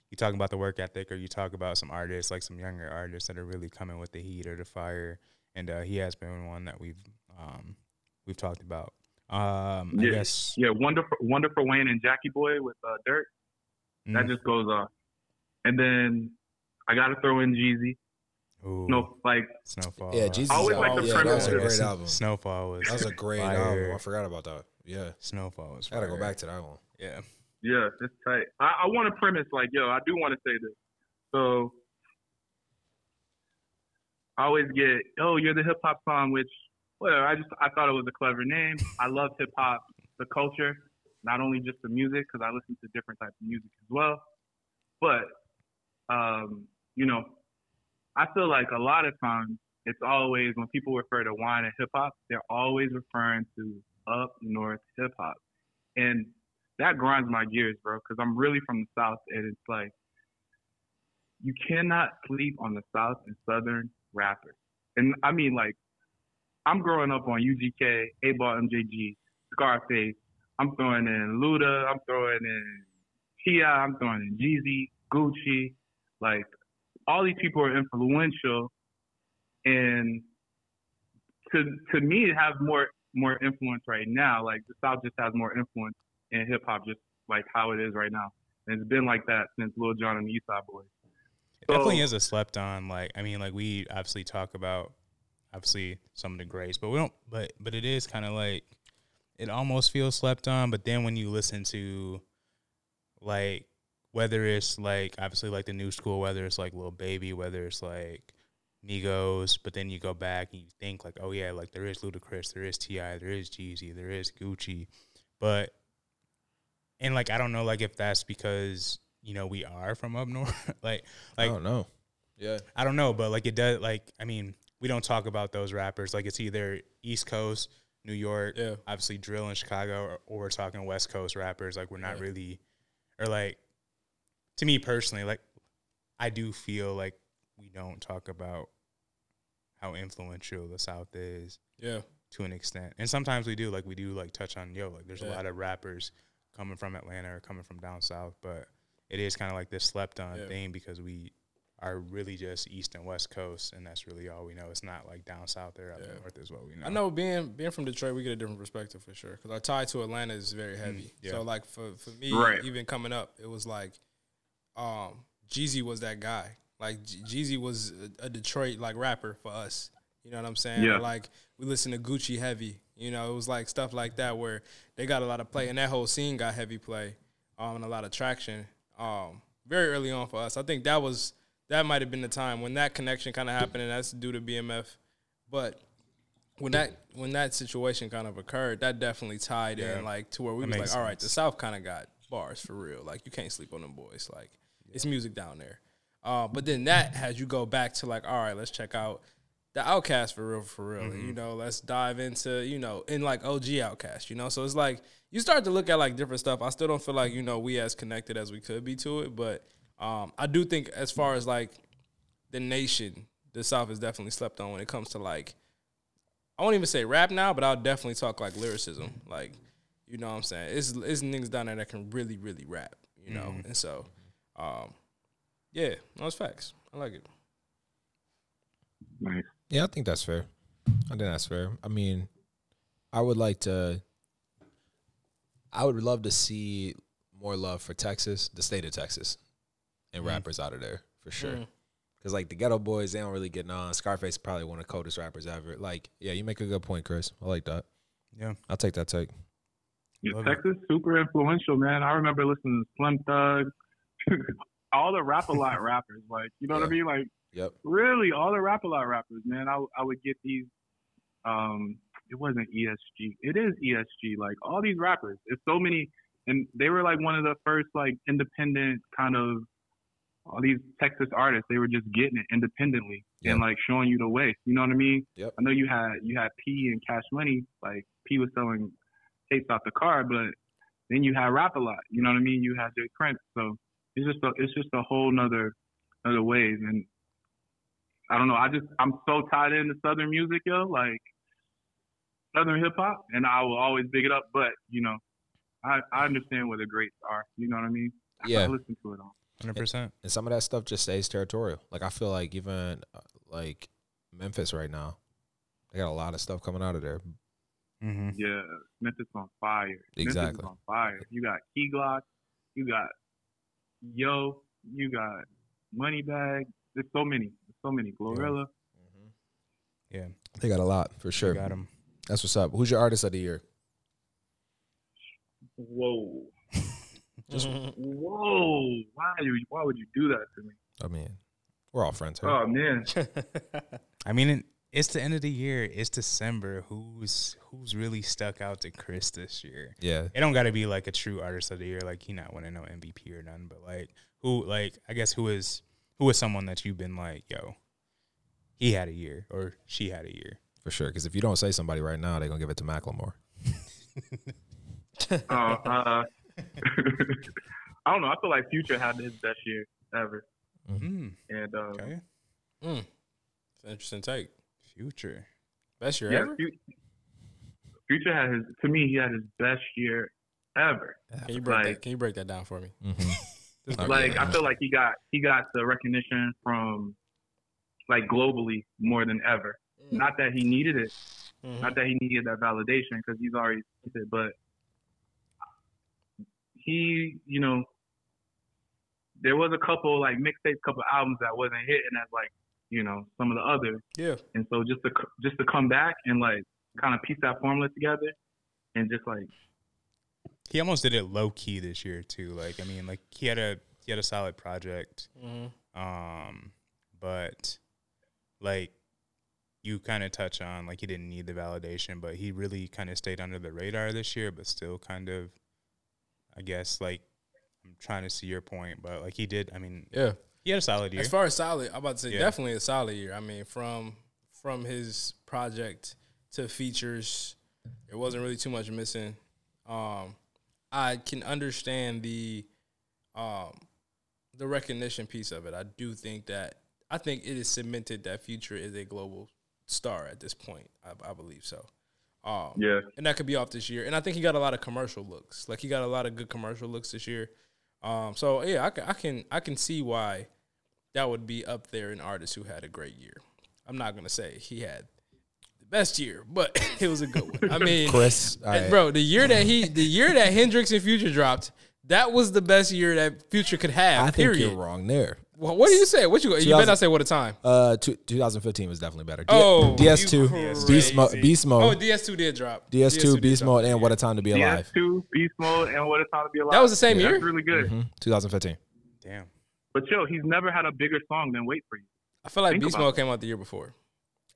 you talk about the work ethic, or you talk about some artists, like some younger artists that are really coming with the heat or the fire, and uh, he has been one that we've um, we've talked about. Um, I Yeah, guess Yeah, wonderful, wonderful Wayne and Jackie Boy with uh, Dirt. That mm, just goes off. And then I gotta throw in Jeezy. ooh, No, like Snowfall. Yeah, Jesus. I always like the yeah, that was a premise. great Sn- album. Snowfall was That was a great fire. album. I forgot about that. Yeah. Snowfall was. I gotta go back to that one. Yeah. Yeah, it's tight. I, I want to premise like, yo, I do want to say this. So I always get, oh, you're the hip hop Somm, which, well, I just I thought it was a clever name. I love hip hop, the culture, not only just the music, because I listen to different types of music as well. But, um, you know, I feel like a lot of times it's always when people refer to wine and hip hop, they're always referring to up north hip hop, and that grinds my gears, bro, because I'm really from the South, and it's like you cannot sleep on the South and Southern rappers. And I mean, like, I'm growing up on UGK, 8Ball, MJG, Scarface. I'm throwing in Luda. I'm throwing in Tia. I'm throwing in Jeezy, Gucci. Like, all these people are influential, and to to me, it has more more influence right now. Like, the South just has more influence in hip hop, just like how it is right now. And it's been like that since Lil Jon and the Eastside Boys. It definitely is a slept on. Like I mean, like we obviously talk about obviously some of the greats, but we don't. But but it is kind of like it almost feels slept on. But then when you listen to like whether it's like obviously like the new school, whether it's like Lil Baby, whether it's like Migos, but then you go back and you think like, oh yeah, like there is Ludacris, there is T.I., there is Jeezy, there is Gucci, but and like I don't know like if that's because you know we are from up north, like like I don't know. Yeah. I don't know, but like it does. Like I mean, we don't talk about those rappers. Like it's either East Coast, New York, Yeah. obviously drill in Chicago, or, or we're talking West Coast rappers. Like we're not Yeah. really, or like to me personally, like I do feel like we don't talk about how influential the South is Yeah. to an extent, and sometimes we do. Like we do like touch on yo, like there's a lot of rappers coming from Atlanta or coming from down south, but it is kind of like this slept on Yeah. thing because we are really just east and west coast, and that's really all we know. It's not like down south there up Yeah. north is what we know. I know being being from Detroit, we get a different perspective for sure. Because our tie to Atlanta is very heavy. yeah. So like for for me, Right. even coming up, it was like, um, Jeezy was that guy. Like Jeezy was a, a Detroit like rapper for us. You know what I'm saying? Yeah. Like we listen to Gucci heavy. You know, it was like stuff like that where they got a lot of play, and that whole scene got heavy play, um, and a lot of traction. Um, very early on for us. I think that was that might have been the time when that connection kind of happened, and that's due to BMF. But when that when that situation kind of occurred, that definitely tied Yeah. in like to where we That was like, makes all right, the. South kind of got bars for real. Like you can't sleep on them boys. Like it's music down there. Uh, but then that has you go back to like, all right, let's check out the OutKast for real, for real. Mm-hmm. You know, let's dive into you know in like OG OutKast. You know, so it's like you start to look at like different stuff. I still don't feel like you know we as connected as we could be to it, but um, I do think as far as like the nation, the South is definitely slept on when it comes to like I won't even say rap now, but I'll definitely talk like lyricism. Like, you know what I'm saying? It's it's niggas down there that can really, really rap, you know? And so um yeah, no, it's facts. I like it. Nice. Yeah, I think that's fair. I think that's fair. I mean, I would like to. I would love to see more love for Texas, the state of Texas, and rappers out of there for sure. Mm. Because like the Geto Boys, they don't really get on. Scarface is probably one of the coldest rappers ever. Like, yeah, you make a good point, Chris. I like that. Yeah. I'll take that take. Yeah, Love it. Texas super influential, man. I remember listening to Slim Thug, all the Rap-A-Lot rappers. Like, you know what I mean? Like, Yep. really, all the Rap-A-Lot rappers, man. I I would get these. Um, it wasn't ESG. It is ESG. Like all these rappers. It's so many, and they were like one of the first like independent kind of. All these Texas artists, they were just getting it independently and like showing you the way. You know what I mean? Yep. I know you had you had P and Cash Money. Like P was selling tapes off the car, but then you had Rap-A-Lot. You know what I mean? You had J. Prince. So it's just a, it's just a whole nother other wave. And I don't know. I just I'm so tied into Southern music, yo. Like Southern hip hop, and I will always big it up. But you know, I I understand where the greats are. You know what I mean? I Yeah. listen to it all. Hundred percent. And some of that stuff just stays territorial. Like I feel like even uh, like Memphis right now, they got a lot of stuff coming out of there. Mm-hmm. Yeah, Memphis on fire. Exactly. is on fire. You got Key Glock, you got Yo, you got Moneybagg. There's so many. There's so many. Glorilla. Yeah. They got a lot for sure. Got him. That's what's up. Who's your artist of the year? Whoa. Just- Whoa. Why you why would you do that to me? I mean, we're all friends here. Oh man. I mean, it's the end of the year. It's December. Who's who's really stuck out to Chris this year? yeah. It don't got to be like a true artist of the year. Like he not winning no MVP or none, But like who, like I guess who is who is someone that you've been like, yo, he had a year or she had a year. For sure. Because if you don't say somebody right now, they're going to give it to Macklemore. Oh, uh, I don't know. I feel like Future had his best year ever. Mm, And uh, okay. Mm. It's an interesting take. Future. Best year yeah, ever? Future had his to me, he had his best year ever. Can you break like- that can you break that down for me? Mm-hmm. Just Okay. like I feel like he got he got the recognition from like globally more than ever. Not that he needed it, Mhm. not that he needed that validation because he's already with it, but he, you know, there was a couple like mixtapes, couple albums that wasn't hitting as like you know some of the others, Yeah. and so just to just to come back and like kind of piece that formula together and just like He almost did it low key this year too. Like I mean, like he had a he had a solid project. Mhm. Um, but like you kind of touch on like he didn't need the validation, but he really kind of stayed under the radar this year, but still kind of, I guess like I'm trying to see your point, but like he did. I mean, Yeah. he had a solid year. As far as solid, I'm about to say Yeah. definitely a solid year. I mean, from from his project to features, it wasn't really too much missing. Um, I can understand the um the recognition piece of it. I do think that I think it is cemented that Future is a global star at this point. I, I believe so. Um, yeah, and that could be off this year. And I think he got a lot of commercial looks. Like he got a lot of good commercial looks this year. Um, so yeah, I can, I can I can see why that would be up there in artists who had a great year. I'm not gonna say he had the best year, but it was a good one. I mean, Chris, and I- bro, the year that he, the year that Hendrix and Future dropped, that was the best year that Future could have. I think period. you're wrong there. Well, what do you say? What you? You 2000 better not say what a time. Uh, two, 2015 was definitely better. D- Oh, DS2, you Beast, Mo- crazy. Beast Oh, DS2 did drop. DS2, did Beast drop. Mode, and What a Time to Be Alive. DS2, Beast Mode, and What a Time to Be Alive. That was the same That's year. really good. hmm 2015. Damn. But yo, he's never had a bigger song than "Wait for You." I feel like Think Beast Mode it. came out the year before.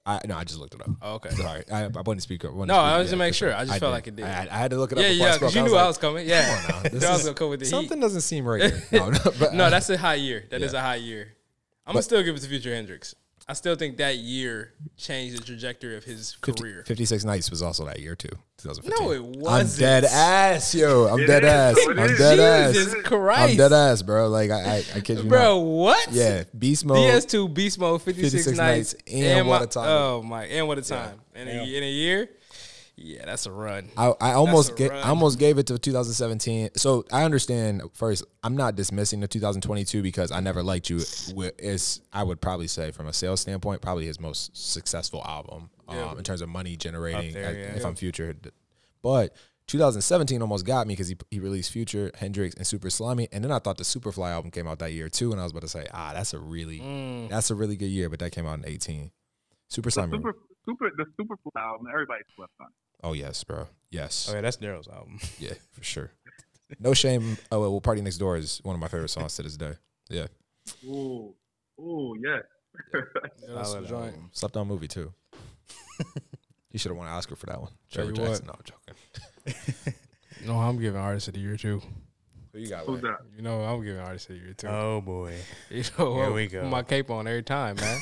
I no, I just looked it up. Oh, okay. Sorry, I, I wanted to speak up. No, I was to yeah, make sure. I just felt like it did. I, had- I had to look it up. Yeah, yeah, because you I knew I was coming. Yeah, Come on now, this I was gonna come with the something heat. doesn't seem right. Here. No, no, but No, that's a high year. That is yeah. a high year. I'm gonna still give it to Future Hendrix. I still think that year changed the trajectory of his 50 career. 56 Nights was also that year too. 2015. No, it wasn't. I'm dead ass, yo. I'm It dead is, ass. it I'm is. dead ass. Jesus Christ. I'm dead ass, bro. Like I, I, I kid you bro. not. What? Yeah, Beast Mode. DS2 Beast Mode 56, 56 nights, nights, and What a Time. Oh my, and what a Yeah. time in a, in a year. Yeah, that's a run. I, I almost a ga- I almost gave it to 2017. So I understand. First, I'm not dismissing the 2022 because I never liked you. Wi- Is I would probably say from a sales standpoint, probably his most successful album um, in terms of money generating. there, I- yeah. If I'm Future, but 2017 almost got me because he he released Future, Hendrix, and Super Slimey, and then I thought the Superfly album came out that year too, and I was about to say, ah, that's a really Mm. that's a really good year, but that came out in 18. Super The Slimy. super, super, the Superfly album. Everybody slept on. Oh yes, bro. Yes. Oh yeah, that's Daryl's album. Yeah, for sure. No shame. Oh well, PartyNextDoor is one of my favorite songs to this day. Yeah, Ooh, ooh, yes. Yeah, that's a joint. slept on movie too. he should have won an Oscar for that one. Tell Trevor you what. Jackson. No, I'm joking. No, I'm giving Artist of the Year too. Who you got? Who's that? You know, I'm giving Artist of the Year too. Oh boy. you know, Here what? we go. Put my cape on every time, man.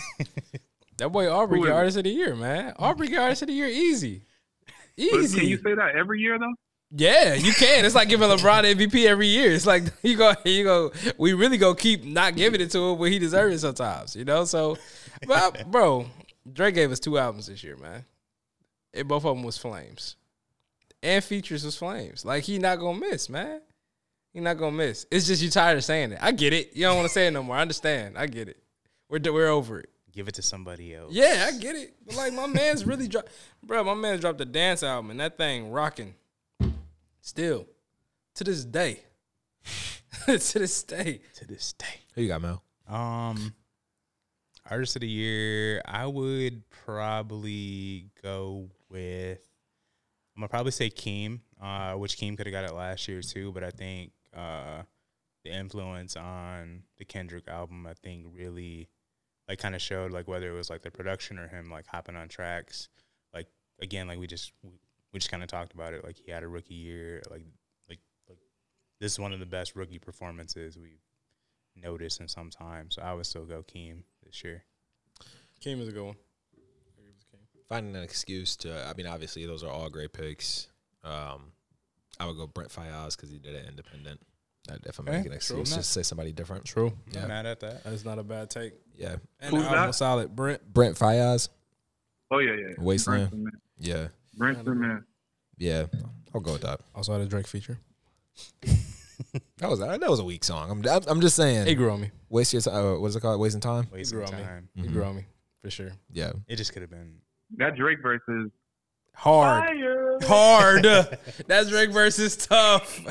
that boy Aubrey Who get? Artist of the Year, man. Aubrey get Artist of the Year easy, But easy. Can you say that every year though? Yeah, you can. It's like giving LeBron MVP every year. It's like you go, you go. We really go keep not giving it to him when he deserves it sometimes. You know. So, but bro, Drake gave us two albums this year, man. And both of them was flames, and features was flames. Like he not gonna miss, man. He not gonna miss. It's just you tired of saying it. I get it. You don't want to say it no more. I understand. I get it. We're we're over it. Give it to somebody else. Yeah, I get it. But like my man's really dropped, bro. My man dropped a dance album and that thing rocking. Still, to this day, to this day. To this day. Who you got, Mel? Um, artist of the year, I would probably go with. I'm gonna probably say Keem, uh, which Keem could have got it last year too, but I think uh, the influence on the Kendrick album, I think, really like kind of showed like whether it was like the production or him like hopping on tracks. Like again, like we just we, we just kind of talked about it. Like he had a rookie year. Like like like this is one of the best rookie performances we've noticed in some time. So I would still go Keem this year. Keem is a good one. Finding an excuse to. I mean, obviously those are all great picks. Um, I would go Brent Faiyaz because he did it independent. That if I'm Okay, making an true. excuse, just say somebody different. True. I'm Yeah. not mad at that. That's not a bad take. Yeah, And Who's the album that? solid. Brent. Brent Faiyaz. Oh yeah, yeah. yeah. Wasteland. Brent's the man. Yeah, Brent's the man. yeah. I'll go with that. Also had a Drake feature. That was that was a weak song. I'm I'm, I'm just saying. It grew on me. Waste your time. Uh, what's it called? Wasting time. Wasting grew on me. time. It grew on me for sure. Yeah. It just could have been. That Drake verse is Hard. fire. Hard. That's Drake versus tough.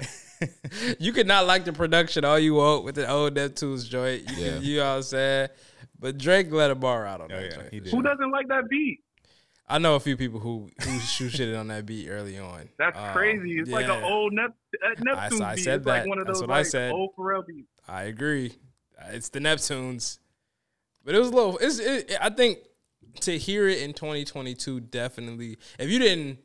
you could not like the production all you want with the old Neptune's joint. You, Yeah. could, you know what I'm saying? But Drake let a bar out on Oh that yeah, joint. he did. Who doesn't like that beat? I know a few people who who shoot shit on that beat early on. That's Um, crazy. It's like an old Nep- uh, Neptune I beat. said it's like that. one of That's those what I said. old Pharrell beats. I agree. Uh, It's the Neptunes, but it was a little. It's. It, I think to hear it in 2022, definitely. If you didn't,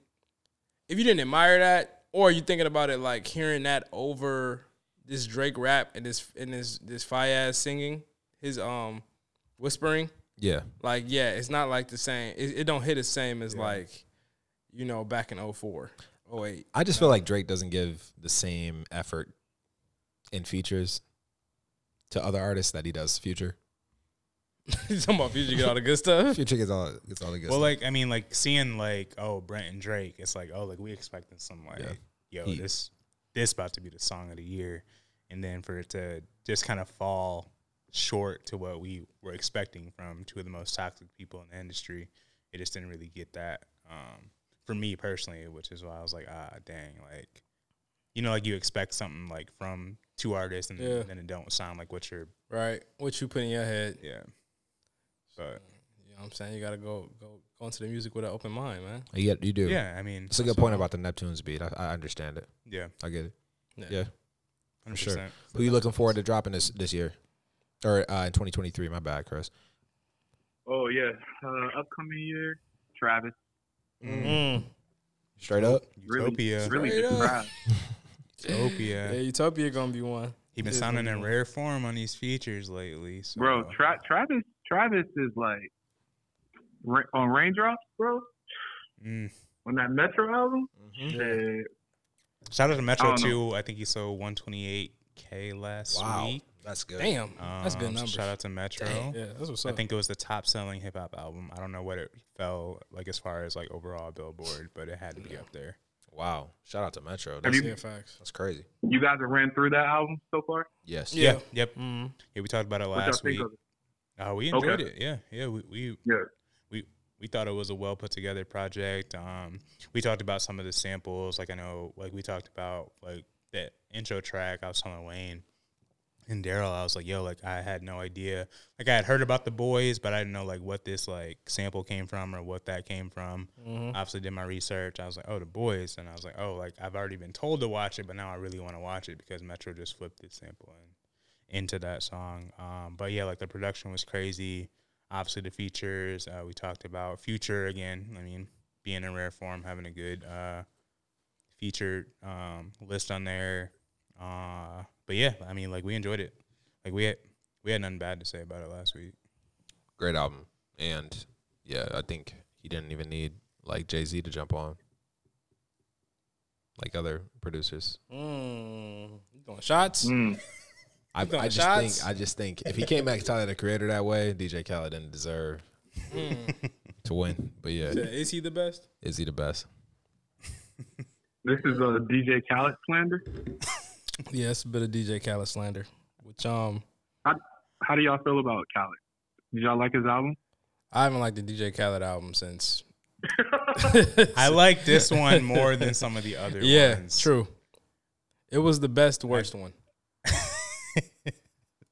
if you didn't admire that, or are you thinking about it like hearing that over this Drake rap and this and this this Faiyaz singing, his um whispering, Yeah. like yeah, it's not like the same. It, it don't hit the same as like, you know, back in 04, 08. I just feel like Drake doesn't give the same effort in features to other artists that he does Future. You talking about future get all the good stuff. Future gets all gets all the good stuff. Well, stuff. like I mean, like seeing like oh Brent and Drake, it's like oh like we expecting some like yo Heat. this this about to be the song of the year, and then for it to just kind of fall short to what we were expecting from two of the most toxic people in the industry, it just didn't really get that. Um, for me personally, which is why I was like ah dang like. You know, like you expect something like from two artists, and Yeah. then it don't sound like what you're. Right. What you put in your head. Yeah, but You know what I'm saying? You gotta go go go into the music with an open mind, man. you, get, you do. yeah, I mean, It's a good point about the Neptunes beat. I, I understand it. yeah, I get it. Yeah. Yeah. hundred sure. percent. Who you looking forward to dropping this this year? or uh, in 2023. My bad, Chris. Oh yeah, uh, upcoming year, Travis. Mm. Straight up. Really, Utopia. really Straight just up. Utopia. Yeah, Utopia gonna be one. He been sounding in rare form on these features lately. So. Bro, Tra- Travis, Travis is like on Raindrops, bro. Mm. On that Metro album, Mm-hmm. yeah, Shout out to Metro I don't know. too. I think he sold 128k last Wow, week. that's good. Damn, that's Um, good so numbers. Shout out to Metro. Yeah, that's what's up. I think it was the top selling hip hop album. I don't know what it fell like as far as like overall Billboard, but it had to be up there. Wow. Shout out to Metro. Have That's, you- yeah, facts. that's crazy. you guys have ran through that album so far. Yes. Yeah. Yep. Mm. Yeah, we talked about it What y'all last think week. Of? Uh, we enjoyed Okay. it. Yeah, yeah. We, we Yeah. we we thought it was a well put together project. Um, we talked about some of the samples. Like I know, like we talked about like that intro track. I was telling Wayne and Daryl, I was like, "Yo, like I had no idea. Like I had heard about the boys, but I didn't know like what this like sample came from or what that came from. Mhm. Obviously, did my research. I was like, "Oh, the boys," and I was like, "Oh, like I've already been told to watch it, but now I really want to watch it because Metro just flipped this sample in, into that song." Um, but yeah, like the production was crazy. Obviously, the features uh, we talked about. Future again. I mean, being in rare form, having a good uh, featured um, list on there. Uh, but yeah, I mean, like we enjoyed it. Like we had we had nothing bad to say about it last week. Great album. And yeah, I think he didn't even need like Jay Z to jump on. Like other producers. Mm. You doing shots? Mm. I, I just shots? think I just think if he came back to Tyler the Creator that way, DJ Khaled didn't deserve Mm. to win. But yeah, Yeah, Is he the best? is he the best? This is a DJ Khaled slander. Yeah, it's a bit of DJ Khaled slander. Which um, How do y'all feel about Khaled? Did y'all like his album? I haven't liked the DJ Khaled album since. I like this one more than some of the other yeah, ones. true. It was the best worst one.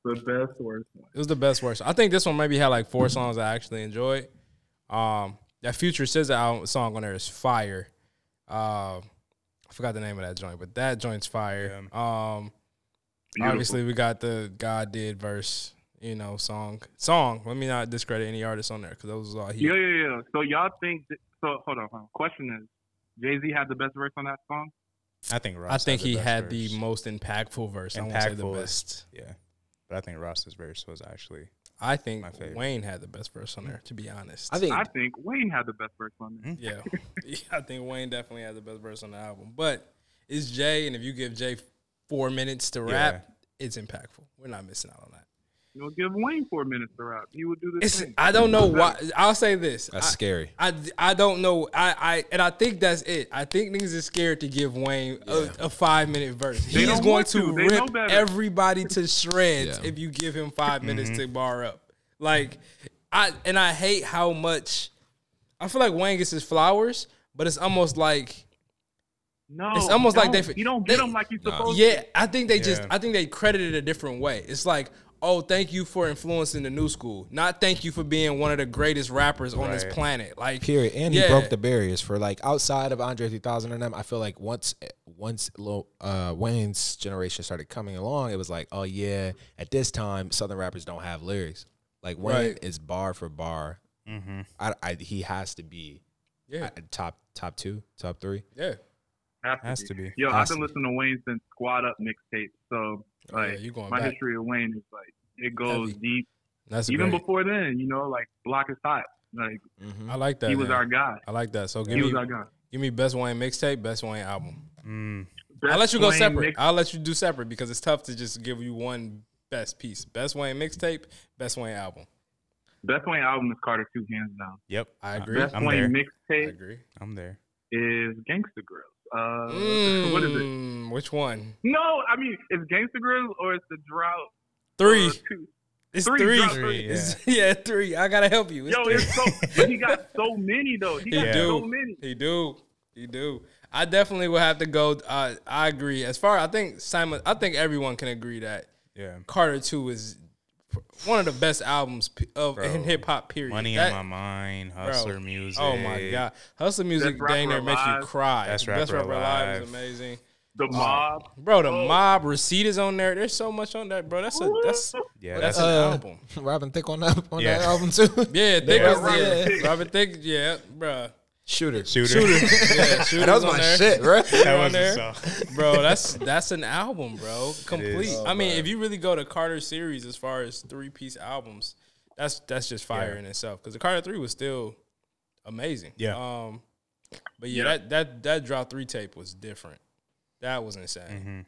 The best worst one. It was the best worst. I think this one maybe had like four songs I actually enjoyed. Um, that Future SZA album song on there is fire. Uh, I forgot the name of that joint, but that joint's fire. Um, Beautiful. obviously we got the God did verse, you know, song. Song. Let me not discredit any artist on there because those was all he. Yeah, yeah, yeah. So y'all think? That, so hold on, hold on. Question is, Jay Z had the best verse on that song. I think Ross. I think had the he best had verse. the most impactful verse. I won't say the best. Yeah, but I think Ross's verse was actually. I think My favorite. Wayne had the best verse on there. To be honest, I think I think Wayne had the best verse on there. Hmm. Yeah. yeah, I think Wayne definitely had the best verse on the album. But it's Jay, and if you give Jay four minutes to rap, it's impactful. We're not missing out on that. You know, give Wayne four minutes to rap. He would do this. I don't know why. I'll say this. that's I, scary. I, I don't know. I, I and I think that's it. I think niggas is scared to give Wayne a, a five minute verse. They He's don't going to, to. They rip everybody to shreds Yeah. if you give him 5 minutes to mm-hmm. bar up. Like I and I hate how much I feel like Wayne gets his flowers, but it's almost like no, it's almost like don't. they- You don't get they- him like you're supposed. Yeah, I think they just I think they credit it a different way. It's like, oh, thank you for influencing the new school. Not thank you for being one of the greatest rappers on this planet. Like Period. And he broke the barriers for like outside of Andre 3000 and them. I feel like once once Lil- uh, Wayne's generation started coming along, it was like, oh yeah, at this time Southern rappers don't have lyrics. Like Wayne Right. is bar for bar. Mm-hmm. I, I he has to be Yeah. uh, top top two, top three. Yeah. Has to, Has be. to be. Yo, Has I've been to be. listening to Wayne since Squad Up mixtape. So Oh, yeah, you going my back. history of Wayne is like it goes Heavy. deep. That's Even great. before then, you know, like Block is hot. Like I like that. he was our guy. I like that. So give He me was our guy. give me best Wayne mixtape, best Wayne album. Mm. I'll let you go Wayne separate. mix- I'll let you do separate because it's tough to just give you one best piece. Best Wayne mixtape, best Wayne album. Best Wayne album is Carter Two, hands down. Yep, I agree. Best I'm Wayne there. I agree. I'm there. is Gangsta Grillz. Uh, Mm, what is it? Which one? No, I mean it's Gangsta Grillz or it's the Drought. Three. uh, two. It's three, three. drop three, It's- yeah, three. I gotta help you. It's Yo, three. it's so. but he got so many though. He got He so do. many. He do. He do. I definitely would have to go. Uh, I agree. As far I think Simon, I think everyone can agree that Yeah, Carter Two is one of the best albums of Bro. in hip hop. Period. money That- on my mind, hustler music. Oh my god, hustle music Best dang near makes you Alive. cry. Best Best Rapper rapper alive is amazing. The mob. Bro, the Oh. mob receipt is on there. There's so much on that, bro. That's a that's Yeah, that's that's an Uh, album. Robin Thicke on that on Yeah. that album too. Yeah, Thick Yeah, Robin yeah. Robin Thicke, yeah, bro. Shooter. shooter. Yeah, Shooter's That was my there. shit, bro. that was there. bro. That's that's an album, bro. Complete. is. I mean, if you really go to Carter series as far as three piece albums, that's that's just fire Yeah. in itself. Because the Carter three was still amazing. Yeah. Um, but yeah, Yeah. that that that drop three tape was different. That was insane. Mhm.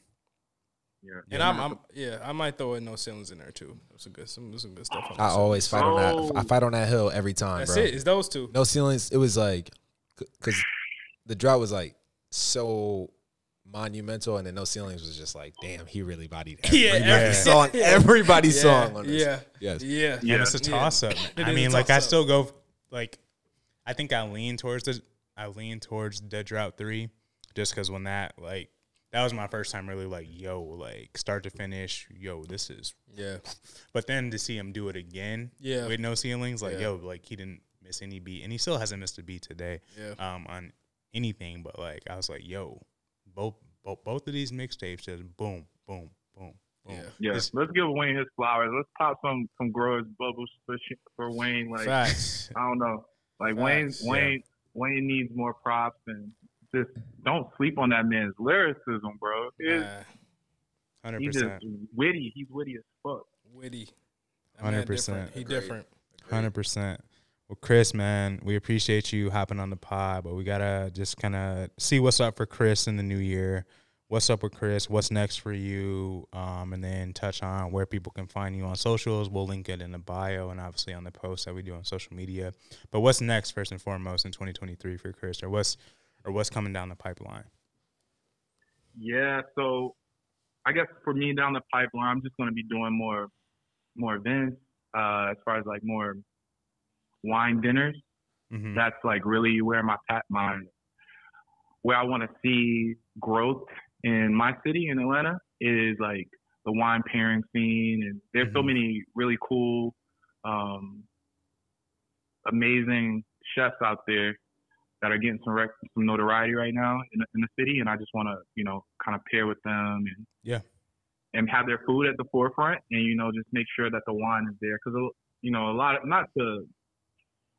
Yeah. And I'm, I'm yeah, I might throw in no ceilings in there too. There's some good some, there's some good stuff. On I No always fight on that. I Oh. fight on that hill every time, That's bro. it. It's those two. No ceilings. It was like, because the drought was like so monumental, and then no ceilings was just like, damn, he really bodied Yeah, everybody's every- song, everybody's Yeah, song on this. yeah, Yes. yeah, And it's a toss up. It I mean, like I still go like I think I lean towards the I lean towards Da Drought three, just because when that like that was my first time really like yo like start to finish yo this is. yeah. But then to see him do it again, Yeah. with no ceilings, like Yeah. yo like he didn't miss any beat, and he still hasn't missed a beat today, Yeah. um on anything. But like I was like yo, both both both of these mixtapes just boom boom boom boom. Yeah. Yeah, let's give Wayne his flowers. Let's pop some some growers bubbles for for Wayne. Like Facts. I don't know, like Wayne Facts, Wayne Wayne needs more props and just don't sleep on that man's lyricism, bro. It's- Nah, Hundred He's just percent. witty. He's witty as fuck. witty. 100%. different. He different. Hundred percent. Well, Chris, man, we appreciate you hopping on the pod, but we gotta just kind of see what's up for Chris in the new year. What's up with Chris? What's next for you? Um, and then touch on where people can find you on socials. We'll link it in the bio and obviously on the post that we do on social media. But what's next, first and foremost, in 2023 for Chris, or what's or what's coming down the pipeline? Yeah, so I guess for me down the pipeline, I'm just going to be doing more more events uh, as far as like more wine dinners. hmm That's like really where my pat my where I want to see growth in my city in Atlanta is like the wine pairing scene, and there's so Mhm. many really cool, um, amazing chefs out there that are getting some rec- some notoriety right now in the, in the city, and I just want to you know kind of pair with them and Yeah. and have their food at the forefront, and you know just make sure that the wine is there because you know a lot of not to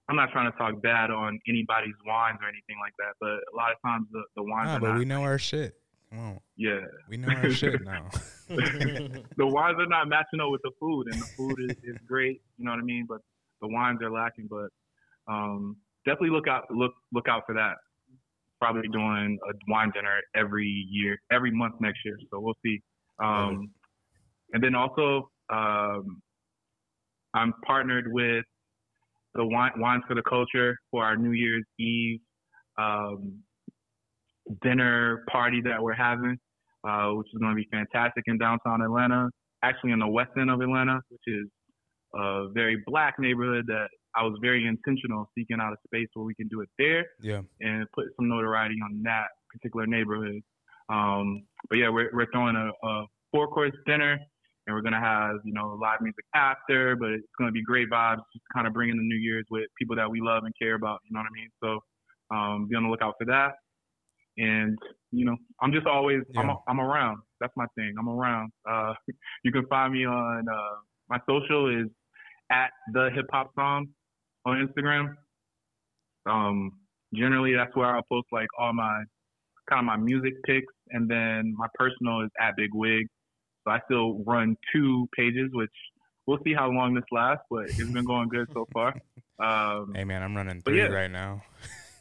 I'm not trying to talk bad on anybody's wines or anything like that, but a lot of times the, the wines Nah, but not, we know our shit. On, yeah, we know our shit now. the wines are not matching up with the food, and the food is, is great, you know what I mean, but the wines are lacking. But um, definitely look out look look out for that. Probably doing a wine dinner every year, every month next year. So we'll see. Um, and then also, um, I'm partnered with the wine, wines for the culture for our New Year's Eve um, dinner party that we're having, uh, which is going to be fantastic in downtown Atlanta. Actually, in the west end of Atlanta, which is a very black neighborhood that I was very intentional seeking out a space where we can do it there yeah, and put some notoriety on that particular neighborhood. Um, but yeah, we're, we're throwing a, a four course dinner and we're going to have, you know, live music after, but it's going to be great vibes, just kind of bringing the New Year's with people that we love and care about. You know what I mean? So, um, be on the lookout for that. And, you know, I'm just always, I'm, Yeah. I'm around. That's my thing. I'm around. Uh, you can find me on, uh, my social is at the hip hop Somm on Instagram. Um, generally that's where I'll post like all my kind of my music picks, and then my personal is at Big Wig. So I still run two pages, which we'll see how long this lasts, but it's been going good so far. Um, hey man, I'm running three yeah. right now.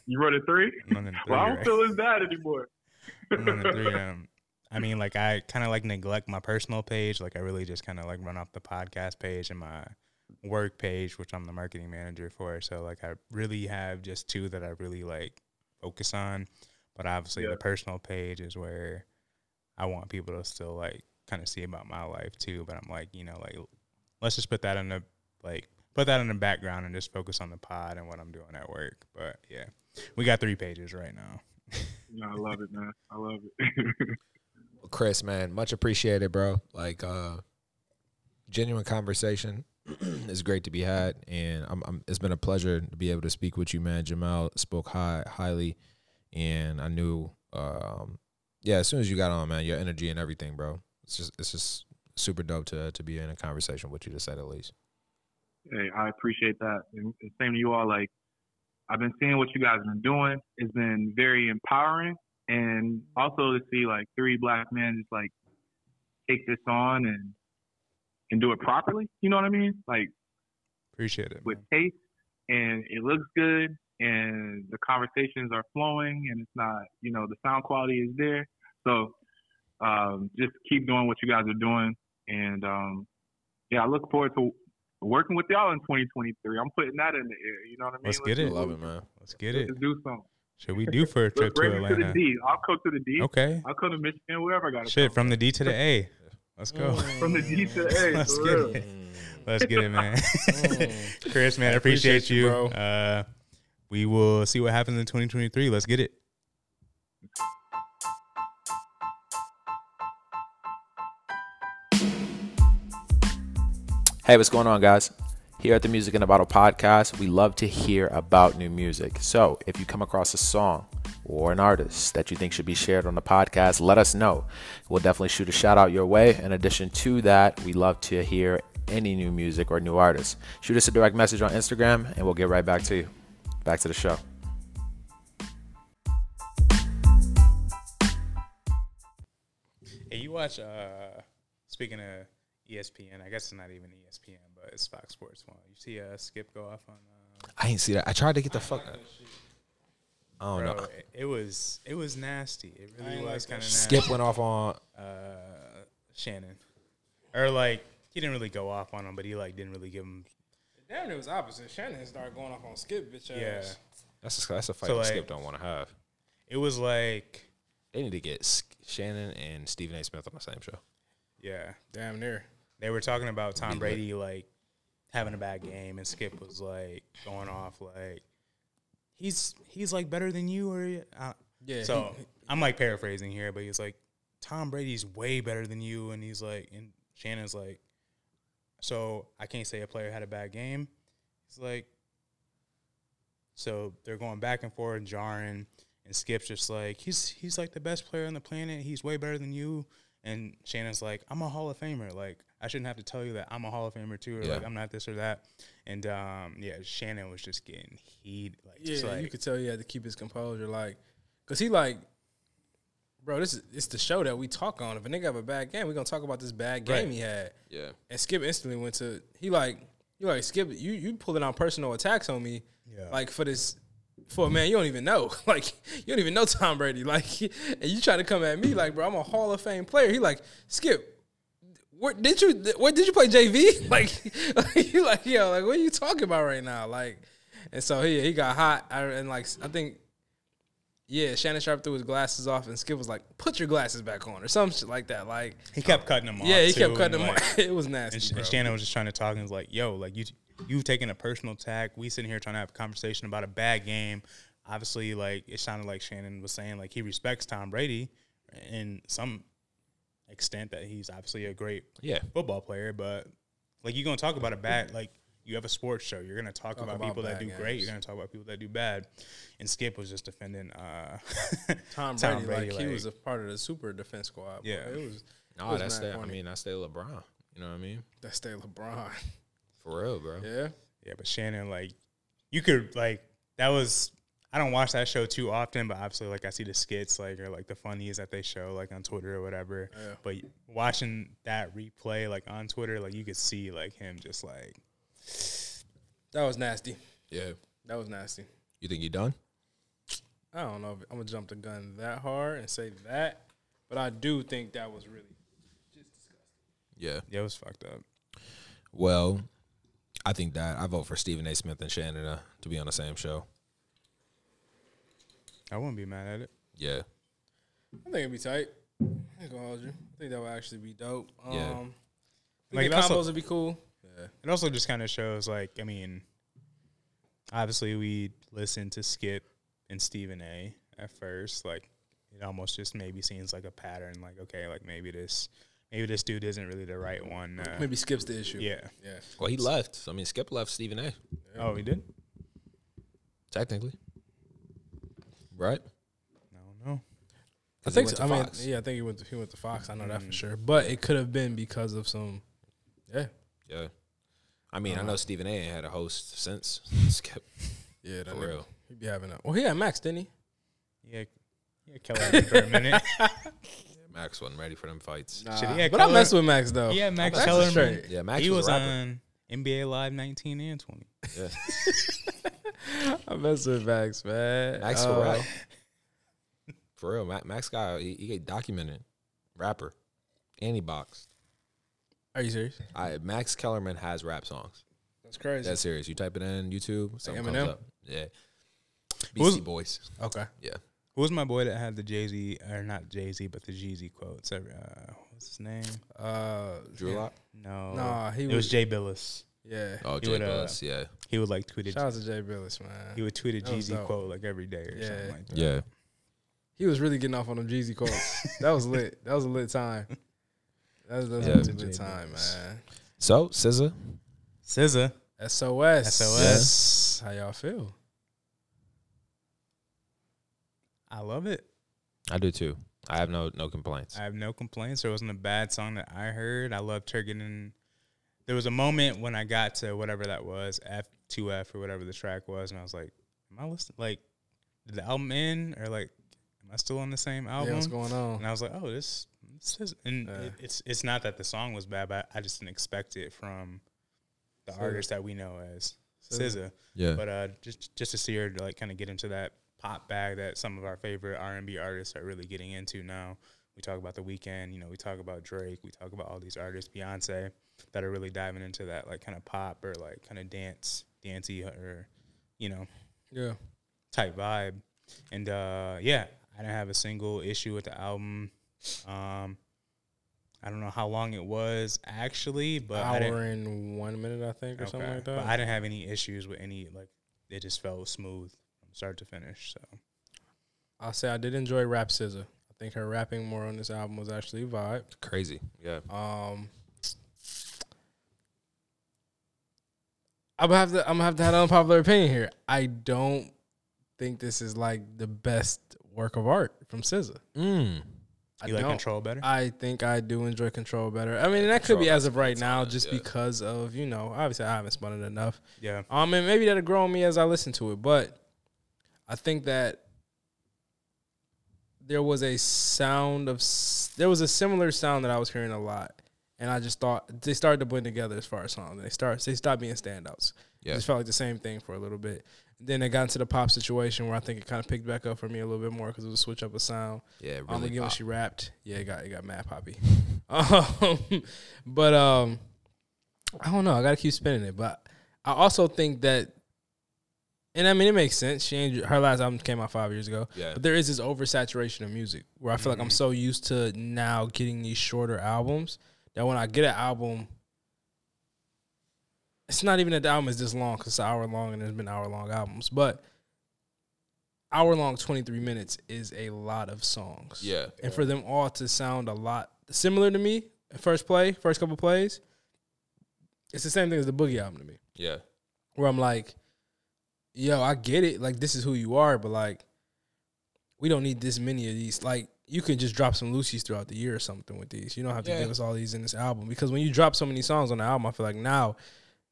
you wrote a three? I'm running three. Well, I don't right- feel as bad anymore. I'm running three. Um, I mean, like I kind of like neglect my personal page. Like I really just kind of like run off the podcast page and my work page, which I'm the marketing manager for. So like I really have just two that I really like focus on. But obviously Yeah. the personal page is where I want people to still like kind of see about my life too. But I'm like, you know, like let's just put that in the like put that in the background and just focus on the pod and what I'm doing at work. But yeah, we got three pages right now. No, I love it, man. I love it. Chris, man, much appreciated, bro. Like, uh, genuine conversation is great to be had, and I'm, I'm, it's been a pleasure to be able to speak with you, man. Jamele spoke high, highly, and I knew um, yeah, as soon as you got on, man, your energy and everything, bro. It's just it's just super dope to to be in a conversation with you to say the least. Hey, I appreciate that. And same to you all. Like, I've been seeing what you guys have been doing. It's been very empowering, and also to see like three black men just like take this on and and do it properly. You know what I mean? Like Appreciate it. with man. taste, and it looks good, and the conversations are flowing, and it's not, you know, the sound quality is there. So um, just keep doing what you guys are doing, and um, yeah, I look forward to working with y'all in 2023. I'm putting that in the air. You know what I mean? Let's get it. Love it, man. Let's get it. Let's do something. Should we do for a trip to me to the Atlanta? D. I'll go to the D. Okay. I'll come to Michigan, wherever I got to Shit, come. from the D to the A. Let's go. from the D to the A. Let's get real. it. Let's get it, man. Chris, man, I appreciate appreciate, you, you. bro. Uh, we will see what happens in 2023. Let's get it. Hey, what's going on, guys? Here at the Music in a Bottle podcast, we love to hear about new music. So if you come across a song or an artist that you think should be shared on the podcast, let us know. We'll definitely shoot a shout out your way. In addition to that, we love to hear any new music or new artists. Shoot us a direct message on Instagram and we'll get right back to you. Back to the show. Hey, you watch, uh, speaking of ESPN, I guess it's not even ESPN, but it's Fox Sports 1. You see uh, Skip go off on. Uh, I ain't see that. I tried to get the fuck. I don't bro, know. it, it was it was nasty. It really ain't was kind of that nasty. Skip went off on. uh, Shannon, or like he didn't really go off on him, but he like didn't really give him. Damn, it was opposite. Shannon started going off on Skip, bitch ass. Yeah, That's a, that's a fight So, that like- Skip don't want to have. it was like They need to get S- Shannon and Stephen A. Smith on the same show. yeah, Damn near. they were talking about Tom Brady like having a bad game, and Skip was like going off like he's he's like better than you, or uh, Yeah. so I'm like paraphrasing here, but he's like Tom Brady's way better than you, and he's like, and Shannon's like, so I can't say a player had a bad game. He's like, so they're going back and forth, and jarring, and Skip's just like, he's he's like the best player on the planet. He's way better than you. And Shannon's like, I'm a Hall of Famer. Like, I shouldn't have to tell you that I'm a Hall of Famer too, or Yeah. like I'm not this or that. And um, yeah, Shannon was just getting heat, like, yeah, just like you could tell he had to keep his composure, like, cause he like, bro, this is it's the show that we talk on. If a nigga have a bad game, we gonna talk about this bad game Right. he had. Yeah. And Skip instantly went to he like you like Skip you you pulling out personal attacks on me, Yeah. like for this for a man you don't even know, like you don't even know Tom Brady, like, and you try to come at me like, bro, I'm a Hall of Fame player. He like Skip. Where did you where did you play JV? Like, like you like yo like what are you talking about right now? Like, and so he he got hot I, and like I think yeah Shannon Sharpe threw his glasses off and Skip was like put your glasses back on or some shit like that. Like he kept um, cutting them off. yeah he too, kept cutting them like, off. It was nasty. And, and Shannon was just trying to talk and was like, "Yo, like you, you've taken a personal attack. We sitting here trying to have a conversation about a bad game. Obviously, like it sounded like Shannon was saying like he respects Tom Brady and some extent that he's obviously a great Yeah. football player, but like you're gonna talk about a bad like you have a sports show. You're gonna talk, Talk about, about people that bad do great. You're gonna talk about people that do bad. And Skip was just defending uh, Tom Brady, like, he was a part of the super defense squad. bro. Yeah. it was. No, it was that's mad that. I mean, that's the LeBron. You know what I mean? That's stay LeBron. For real, bro. Yeah, Yeah, but Shannon, like, you could like that was. I don't watch that show too often, but obviously, like, I see the skits, like, or like the funnies that they show, like on Twitter or whatever. Yeah. But watching that replay, like on Twitter, like you could see like him just like, that was nasty. Yeah. That was nasty. You think you done? I don't know if I'm gonna jump the gun that hard and say that, but I do think that was really just disgusting. Yeah. yeah, it was fucked up. Well, I think that I vote for Stephen A. Smith and Shannon uh, to be on the same show. I wouldn't be mad at it. Yeah. I think it'd be tight. I ain't gonna hold you. I think that would actually be dope. Um, Yeah. I Like, the it also- combos would be cool. Yeah. It also just kind of shows, like, I mean, obviously we listened to Skip and Stephen A. at first, like, it almost just maybe seems like a pattern, like, okay, like maybe this, maybe this dude isn't really the right one. Uh, Maybe skips the issue. yeah. Yeah. Well, he left. I mean, Skip left Stephen A. Oh, he did. Technically. Right? I don't know. I think so. I mean, yeah, I think he went. To, he went to Fox. I know that for Mm. sure. But it could have been because of some. Yeah, yeah. I mean, I Uh-huh. know Stephen A. had a host since Skip yeah, that for nigga- real. He be having a. Well, he had Max, didn't he? Yeah, yeah, Keller for a minute. Max wasn't ready for them fights. Shit, he had but I messed with Max though. Yeah, Max Max Kellerman. Yeah, Max he was, was on NBA Live 19 and 20. Yeah. I mess with Max, man. Max Uh, for real. For real, Ma- Max got he, he get documented rapper, and he boxed. Are you serious? I Max Kellerman has rap songs. That's crazy. That's serious. You type it in YouTube, something comes up. Yeah. Who's- Beastie Boys. okay. Yeah. Who was my boy that had the Jay Z, or not Jay Z, but the Jeezy quotes? Every, uh, what's his name? Uh, Drew yeah. Lock. No. Nah, he it was. was Jay Billis. Yeah. Oh, He Jay would, uh, Billis. Yeah. He would like tweet a, Shout out to Jay Billis, man. he would tweet a That was Jeezy dope. quote like every day or Yeah. something like that. Yeah. He was really getting off on them Jeezy quotes. that was lit. That was a lit time. That was, that was Yeah. a lit Jay time, Billis. man. So SZA. SZA. SOS. SOS. How y'all feel? I love it. I do too. I have no no complaints. I have no complaints. There wasn't a bad song that I heard. I loved her getting. There was a moment when I got to whatever that was, F two F or whatever the track was, and I was like, "Am I listening? Like, did the album end or like, am I still on the same Yeah, album?" what's going on? and I was like, "Oh, this, this is." And Yeah. it, it's it's not that the song was bad, but I just didn't expect it from the SZA. artist that we know as SZA. SZA. Yeah. But uh, just just to see her like kind of get into that pop bag that some of our favorite R and B artists are really getting into now. We talk about the Weeknd, you know, we talk about Drake, we talk about all these artists, Beyonce, that are really diving into that like kind of pop or like kind of dance, dancey or, you know, Yeah. type vibe. And uh, yeah, I didn't have a single issue with the album. Um, I don't know how long it was actually, but I didn't, Hour and one minute, I think, or something like that. But I didn't have any issues with any like it just felt smooth from start to finish. So I'll say I did enjoy Rap SZA. I think her rapping more on this album was actually a vibe. Crazy. Yeah. Um, I'm gonna have to. I'm gonna have to have an unpopular opinion here. I don't think this is like the best work of art from SZA. Mm. I you like don't. control better? I think I do enjoy Control better. I mean, that could be as of right now, on just yeah. because of you know. Obviously, I haven't spun it enough. yeah. Um, and maybe that'll grow on me as I listen to it. But I think that there was a sound of there was a similar sound that I was hearing a lot, and I just thought they started to blend together as far as songs. They start they stopped being standouts. It Yeah. just felt like the same thing for a little bit. Then it got into the pop situation where I think it kind of picked back up for me a little bit more because it was a switch up of sound. Yeah. Um, Really. again, when she rapped, yeah, it got it got mad poppy. um, but um, I don't know. I gotta keep spinning it. But I also think that, and I mean, it makes sense. She ain't, her last album came out five years ago. Yeah. But there is this oversaturation of music where I feel like I'm Mhm. so used to now getting these shorter albums that when I get an album, it's not even that the album is this long because it's an hour long and there's been hour long albums, but hour long, 23 minutes is a lot of songs. Yeah. And for them all to sound a lot similar to me, first play, first couple plays, it's the same thing as the Boogie album to me Yeah. where I'm like, yo, I get it. Like, this is who you are, but like, we don't need this many of these. Like, you can just drop some Lucy's throughout the year or something with these. You don't have to Yeah. give us all these in this album because when you drop so many songs on the album, I feel like now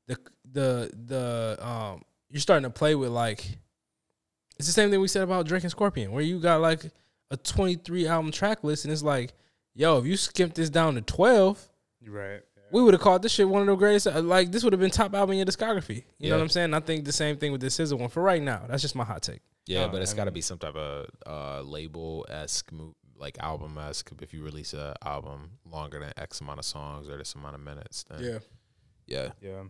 the the the um you're starting to play with like it's the same thing we said about Drake and Scorpion, where you got like a 23 album track list, and it's like, yo, if you skimp this down to 12, Right. we would have called this shit one of the greatest. uh, Like this would have been top album in your discography. You know what I'm saying? I think the same thing with this SZA one for right now. That's just my hot take. Yeah, No, but it's got to be some type of uh, label esque, like album esque. If you release a album longer than X amount of songs or this amount of minutes, then yeah, yeah, Yeah.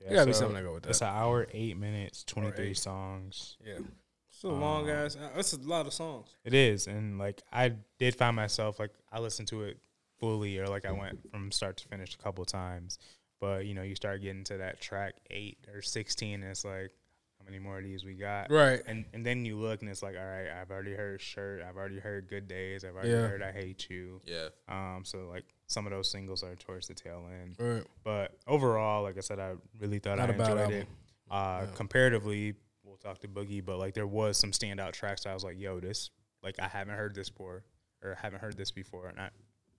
Yeah. Gotta be something to go with that. It's an hour, eight minutes, twenty three songs. Yeah, it's a long Um, ass. It's a lot of songs. It is, and like I did find myself like I listened to it fully, or like I went from start to finish a couple times. But you know, you start getting to that track eight or sixteen, and it's like, how many more of these we got? Right. And and then you look, and it's like, all right, I've already heard "Shirt," I've already heard "Good Days," I've already Yeah. heard "I Hate You." yeah, Um, so like some of those singles are towards the tail end. Right. But overall, like I said, I really thought Not I a bad enjoyed album. it. Uh, comparatively, we'll talk to Boogie, but like there was some standout tracks. That I was like, yo, this like I haven't heard this before, or haven't heard this before, and I,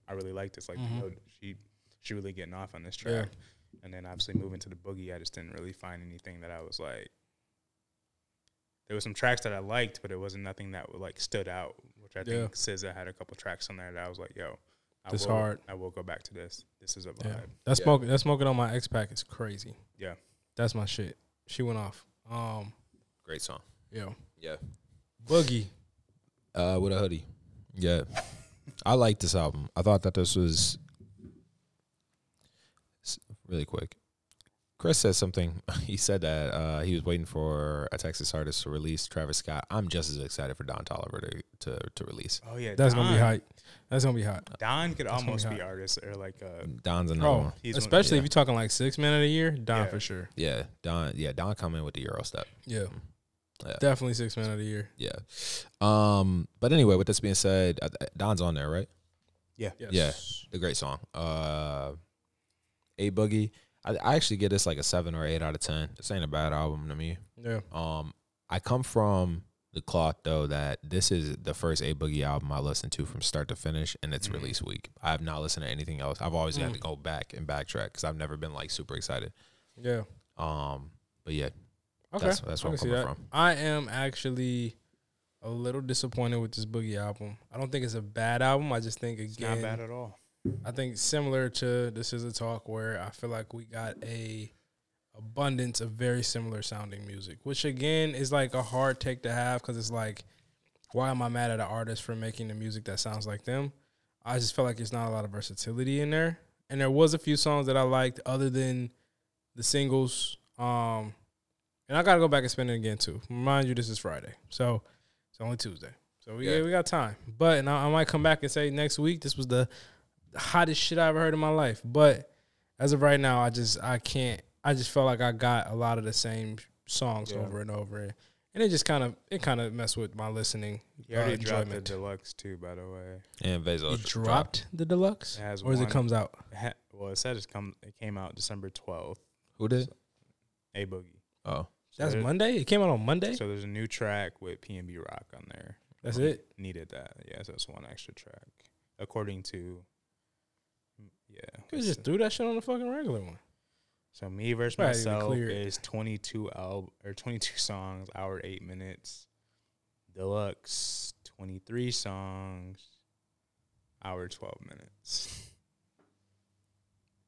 I really like this. Like, Mhm. yo, she, she really getting off on this Yeah. track. And then obviously moving to the boogie, I just didn't really find anything that I was like. There was some tracks that I liked, but it wasn't nothing that like stood out. Which I Yeah. think SZA had a couple tracks on there that I was like, yo, I This will, hard. I will go back to this. This is a vibe. Yeah. That Yeah. smoking that smoking on my Ex Pack is crazy. Yeah. That's my shit. She went off. Um, Great song. Yeah. Yeah. Boogie. Uh, with a hoodie. Yeah. I like this album. I thought that this was really quick. Chris said something. He said that uh, he was waiting for a Texas artist to release Travis Scott. I'm just as excited for Don Toliver to to, to release. Oh yeah, That's gonna be hot. That's gonna be hot. Don could That's gonna be almost be artist or like uh Don's another Oh, one. He's one- especially yeah. if you're talking like six men of the year, Don Yeah. for sure. Yeah, Don. Yeah, Don come in with the Euro step. Yeah, Yeah. definitely six men of the year. Yeah. Um. But anyway, with this being said, uh, Don's on there, right? yeah. Yes. Yeah. The great song. Uh, a boogie. I, I actually get this like a seven or eight out of ten. This ain't a bad album to me. Yeah. Um, I come from the cloth though that this is the first A Boogie album I listened to from start to finish, and it's Mhm. release week. I have not listened to anything else. I've always had Mm. to go back and backtrack because I've never been like super excited. Yeah. Um, but yeah, Okay. that's that's I where I'm coming that. from. I am actually a little disappointed with this Boogie album. I don't think it's a bad album. I just think It's again, not bad at all. I think similar to this is a talk where I feel like we got a abundance of very similar sounding music, which again is like a hard take to have because it's like, why am I mad at an artist for making the music that sounds like them? I just feel like there's not a lot of versatility in there, and there was a few songs that I liked other than the singles. Um, and I gotta go back and spend it again too. Remind you, this is Friday, so it's only Tuesday, so we Yeah. we got time. But and I, I might come back and say next week this was the hottest shit I ever heard in my life. But as of right now, I just I can't. I just felt like I got a lot of the same songs Yeah. over and over, and it just kind of it kind of messed with my listening. He already uh, dropped the enjoyment. deluxe too, by the way. And Bezos It dropped the deluxe, It has or as it comes out. Ha- well, it said it's come. It came out December twelfth. Who did? A boogie. Oh, So That's Monday. It came out on Monday. So there's a new track with PnB Rock on there. That's Um, it. Needed that. Yeah, so that's one extra track, according to. Yeah. You it's- just threw that shit on the fucking regular one. So me versus Probably even myself clear it. is 22 al- or 22 songs, hour eight minutes. Deluxe 23 songs, hour 12 minutes.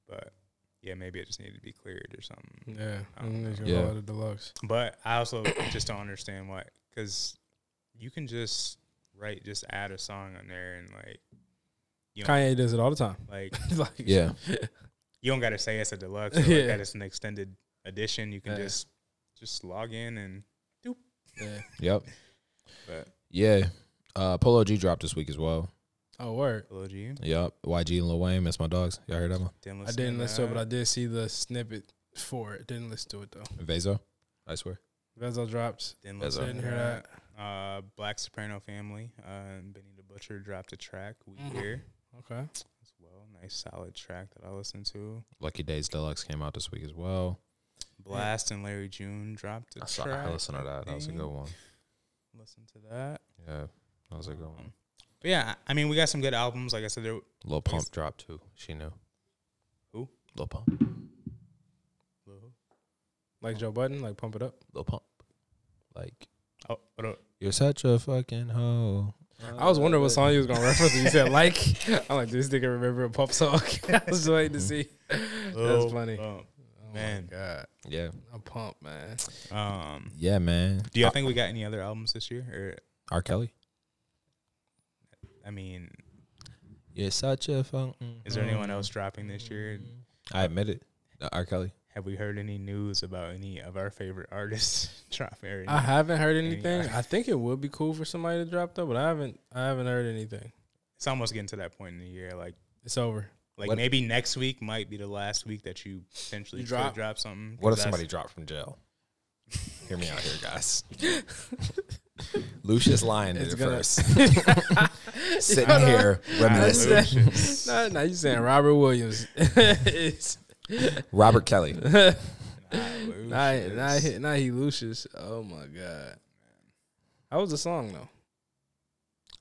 But yeah, maybe it just needed to be cleared or something. Yeah, I don't know. Yeah. call it a deluxe. But I also just don't understand why, because you can just write, just add a song on there and like, you know, Kanye does it all the time. like like, yeah. you don't got to say it's a deluxe or like Yeah. that it's an extended edition. You can Yeah. just just log in and yeah. Yep. but Yeah. Uh, Polo G dropped this week as well. Oh, word. Polo G. Yep. YG and Lil Wayne, Miss My Dogs. Y'all heard that one? Didn't I didn't to listen to it, but I did see the snippet for it. Didn't listen to it though. Vazo. I swear. Vezo dropped. didn't That's listen Didn't hear that. that. Uh, Black Soprano Family. Uh, and Benny the Butcher dropped a track. We Mhm. here Okay. as well. Nice solid track that I listened to. Lucky Days Deluxe came out this week as well. Blast and Larry June dropped a I saw. track. I listened to that. That was a good one. Listen to that. Yeah, that was a good one. But yeah, I I mean, we got some good albums. Like I said, there. Lil Pump dropped too. She knew. Who? Lil Pump. Like Joe Budden, like pump it up. Lil Pump. Like Oh, what up? you're such a fucking hoe. I was wondering what song you was gonna reference. when You said like. I'm like, this nigga remember a pump song. I was waiting to see. Lil That's funny. Pump. Oh Man. my god, Yeah. I'm pumped, man. Um, Yeah, man. do y'all think we got any other albums this year? Or R. Kelly? I mean, You're such a fucking. is there anyone else dropping this year? I admit it. R. Kelly. Have we heard any news about any of our favorite artists dropping? Or any- I haven't heard Any- anything. I think it would be cool for somebody to drop though, but I haven't. I haven't heard anything. it's almost getting to that point in the year. Like, It's over. like What- maybe next week might be the last week that you potentially You drop? drop something. 'cause What if somebody dropped from jail? Hear me out here, guys. Lucious Lyon did It's it gonna- first. Sitting here reminiscing. Lucius. no, no, you saying Robert Williams? it's, Robert Kelly. Nah, not, not, he- not he Lucius. Oh my god. How was the song though?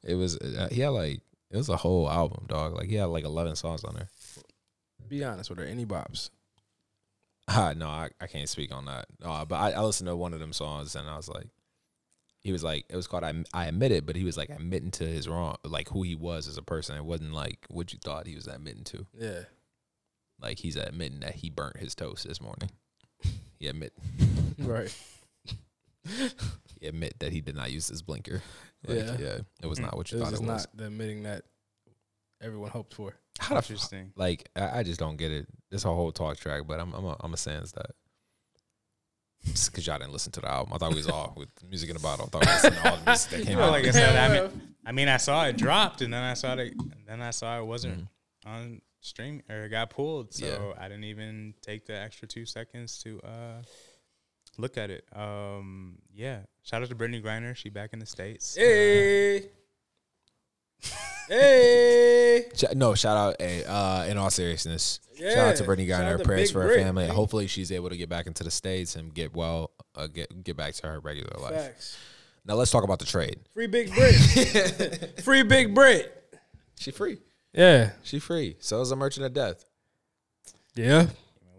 It was uh, he had like it was a whole album, dog. Like he had like eleven songs on there. Be honest with her. Any bops? Ah, no, I, I can't speak on that. Uh, but I, I listened to one of them songs and I was like, he was like, it was called I, I Admit It, but he was like admitting to his wrong, like who he was as a person. It wasn't like what you thought he was admitting to. Yeah. Like he's admitting that he burnt his toast this morning. He admit Right. he admit that he did not use his blinker. Like, Yeah. yeah, it was not what you It thought just it was. not the admitting that everyone hoped for. How the f- Interesting. like I, I just don't get it. This a whole talk track, but I'm I'm a, I'm a sense that Just because y'all didn't listen to the album. I thought we was all with music in the bottle. I thought we listened to all the music that came Well, out. like I said, I mean, I mean, I saw it dropped, and then I saw it, and then I saw it wasn't Mhm. On stream or got pulled. So Yeah. I didn't even take the extra two seconds to uh look at it. Um, yeah. Shout out to Brittney Griner. She back in the states. Uh, Hey. hey. No, shout out. Hey, uh, in all seriousness, shout out to Brittney Griner. Prayers for her Brit, family. man. Hopefully, she's able to get back into the states and get well, uh, get get back to her regular life. Facts. Now let's talk about the trade. Free Big Brit. Free Big Brit. She free. Yeah. She free. So is a merchant of death. Yeah.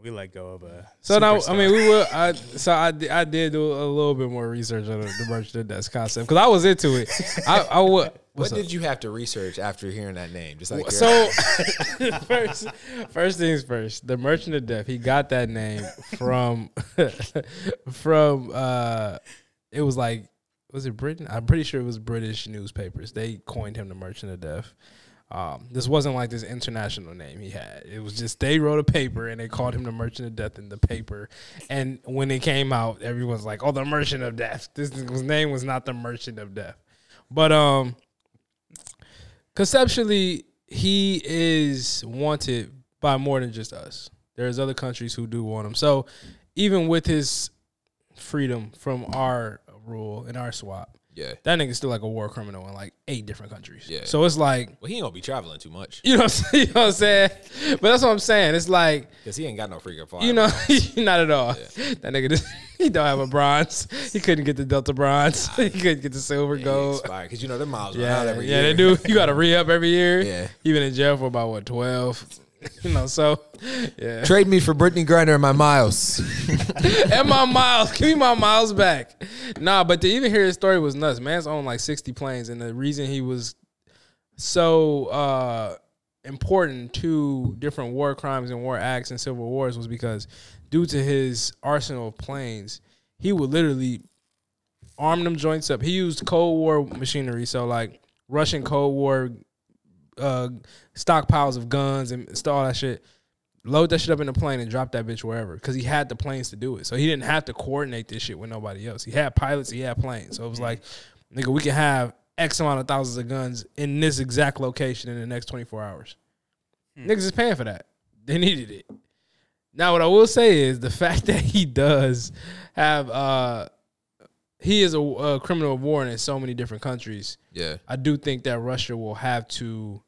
We let go of a. So now, I mean, we will. I so I, I did do a little bit more research on the, the merchant of death concept because I was into it. I I would. What What's up? did you have to research after hearing that name? Just like So first, first things first. The Merchant of Death. He got that name from from. uh It was like was it Britain? I'm pretty sure it was British newspapers. They coined him the Merchant of Death. Um, this wasn't like this international name he had. It was just they wrote a paper and they called him the Merchant of Death in the paper. And when it came out, everyone's like, "Oh, the Merchant of Death." This his name was not the Merchant of Death, but um, conceptually, he is wanted by more than just us. There's other countries who do want him. So even with his freedom from our rule and our swap, yeah. that nigga's still like a war criminal in like eight different countries. Yeah. So it's like, Well, he ain't gonna be traveling too much you know, what I'm saying? you know what I'm saying? But that's what I'm saying. It's like, because he ain't got no freaking fly. you know, not at all. That nigga, just, he don't have a bronze. He couldn't get the Delta bronze. he couldn't get the silver gold. because you know them miles run out Yeah, every yeah, year. they do. You got to re up every year. Yeah. he been in jail for about what twelve. you know, so yeah. Trade me for Brittney Griner and my miles. and my miles, give me my miles back. Nah, but to even hear his story was nuts. Man's owned like sixty planes, and the reason he was so uh, important to different war crimes and war acts and civil wars was because due to his arsenal of planes, he would literally arm them joints up. He used Cold War machinery, so like Russian Cold War uh, stockpiles of guns and all that shit. Load that shit up in the plane and drop that bitch wherever because he had the planes to do it. So he didn't have to coordinate this shit with nobody else. He had pilots, he had planes. So it was like, nigga, we can have X amount of thousands of guns in this exact location in the next 24 hours. Niggas is paying for that. They needed it. Now, what I will say is the fact that he does have, uh, he is a, a criminal of war in so many different countries. yeah. I do think that Russia will have to.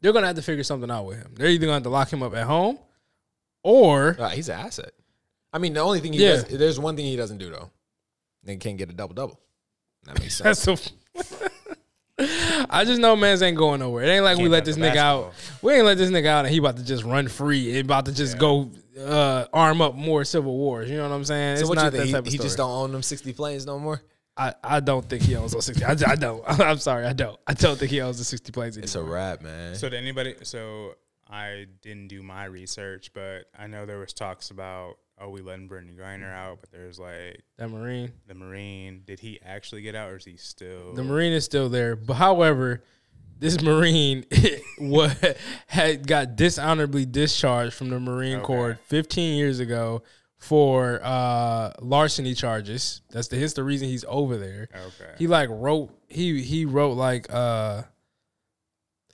They're gonna have to figure something out with him. They're either gonna have to lock him up at home, or Uh, he's an asset. I mean, the only thing he Yeah. does, there's one thing he doesn't do though. Nigga can't get a double double. That makes sense. that's a. I just know man's ain't going nowhere. It ain't like we Can't let this the nigga out. We ain't let this nigga out and he about to just run free and about to just go uh, arm up more civil wars. You know what I'm saying? so it's what not you that think? type He, of he just don't own them sixty planes no more. I, I don't think he owns those sixty. I, I don't. I'm sorry. I don't. I don't think he owns the sixty planes anymore. It's a wrap, man. So did anybody? So I didn't do my research, but I know there was talks about oh we letting Brittney Griner out, but there's like that Marine. the Marine. Did he actually get out, or is he still? The Marine is still there, but however, this Marine what had got dishonorably discharged from the Marine Okay. Corps 15 years ago for uh, larceny charges. That's the his the reason he's over there. okay. He like wrote he he wrote like uh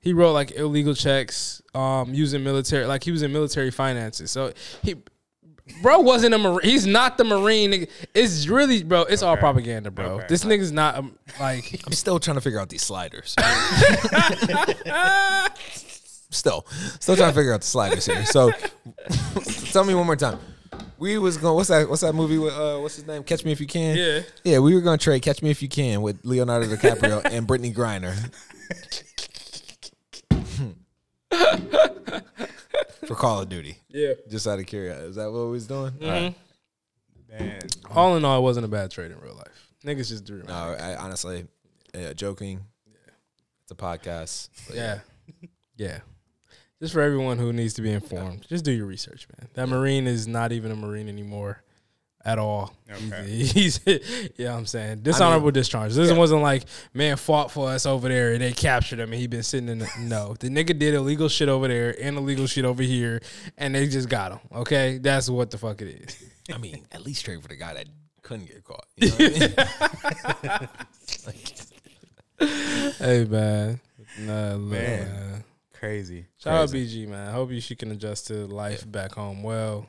he wrote like illegal checks um using military like he was in military finances. So he bro wasn't a marine. He's not the marine. nigga. It's really bro. It's all propaganda, bro. Okay. This nigga's not um, like I'm still trying to figure out these sliders. still, still trying to figure out the sliders here. So, tell me one more time. We was going. What's that? What's that movie with? Uh, what's his name? Catch Me If You Can. yeah. Yeah, we were gonna trade Catch Me If You Can with Leonardo DiCaprio and Brittney Griner. for Call of Duty. Yeah. Just out of curiosity, is that what we was doing? All right. Man, All in all, it wasn't a bad trade in real life. Niggas just do. No, I, honestly, yeah, joking. It's a podcast. but Yeah. Yeah. Just for everyone who needs to be informed, just do your research, man. That Marine is not even a Marine anymore at all. Okay. He's, he's yeah, I'm saying dishonorable discharge. This wasn't like man fought for us over there and they captured him and he been sitting in the no. The nigga did illegal shit over there and illegal shit over here and they just got him. Okay, that's what the fuck it is. I mean, at least trade for the guy that couldn't get caught. You know what I mean? hey man, nah, Man. man. Crazy. Shout out BG man. I hope you she can adjust to life back home well.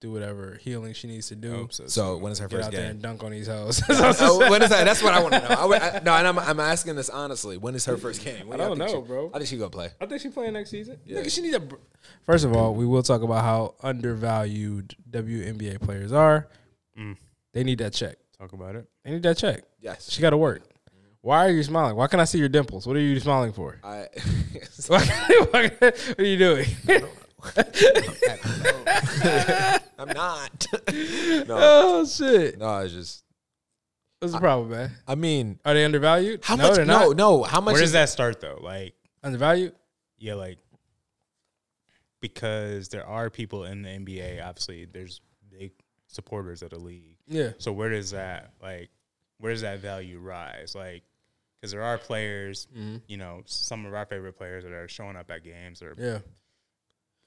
Do whatever healing she needs to do. So. so when is her first out there game? and dunk on these hoes. When is that? That's what I want to know. I, would- I- no, and I'm, I'm asking this honestly. When is her first game? When I don't know, she- bro. I think she gonna play. I think she playing next season. Yeah. Nigga, she need a. br- First of all, we will talk about how undervalued WNBA players are. Mm. They need that check. Talk about it. They need that check. Yes. She got to work. Why are you smiling? Why can I see your dimples? What are you smiling for? I. what are you doing? I'm not. no, oh shit! no. It's just. What's the problem, man? I mean, Are they undervalued? how no, much? They're No, not no. How much Where is does that start though? Like, undervalued. yeah, like because there are people in the NBA. Obviously, there's big supporters of the league. Yeah, So where does that like where does that value rise? Like, because there are players, Mhm. you know, some of our favorite players that are showing up at games. Or yeah.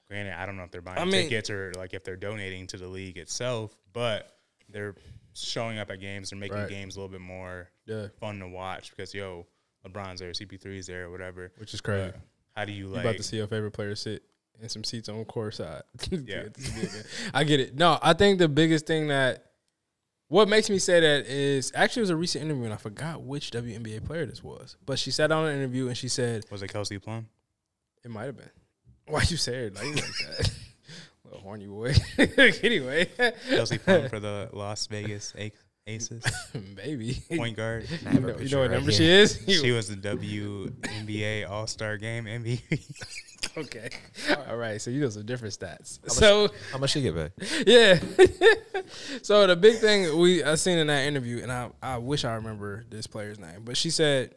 granted, I don't know if they're buying I mean- tickets or like if they're donating to the league itself, but they're showing up at games. They're making Right. games a little bit more Yeah, fun to watch because yo, LeBron's there, CP3's there, or whatever. which is crazy. But how do you You like? about to see your favorite player sit in some seats on court side. Yeah. I get it. No, I think the biggest thing that what makes me say that is actually it was a recent interview and I forgot which WNBA player this was, but she sat on an interview and she said was it Kelsey Plum? it might have been. Why'd you say it like that? Little horny boy. anyway, Kelsey Plum for the Las Vegas Aces maybe. point guard. You know, you know what right number here. she is? She was the WNBA All Star Game MVP. okay. All right. So you know some different stats. So How much she get paid? yeah. so the big thing we I seen in that interview, and I I wish I remember this player's name, but she said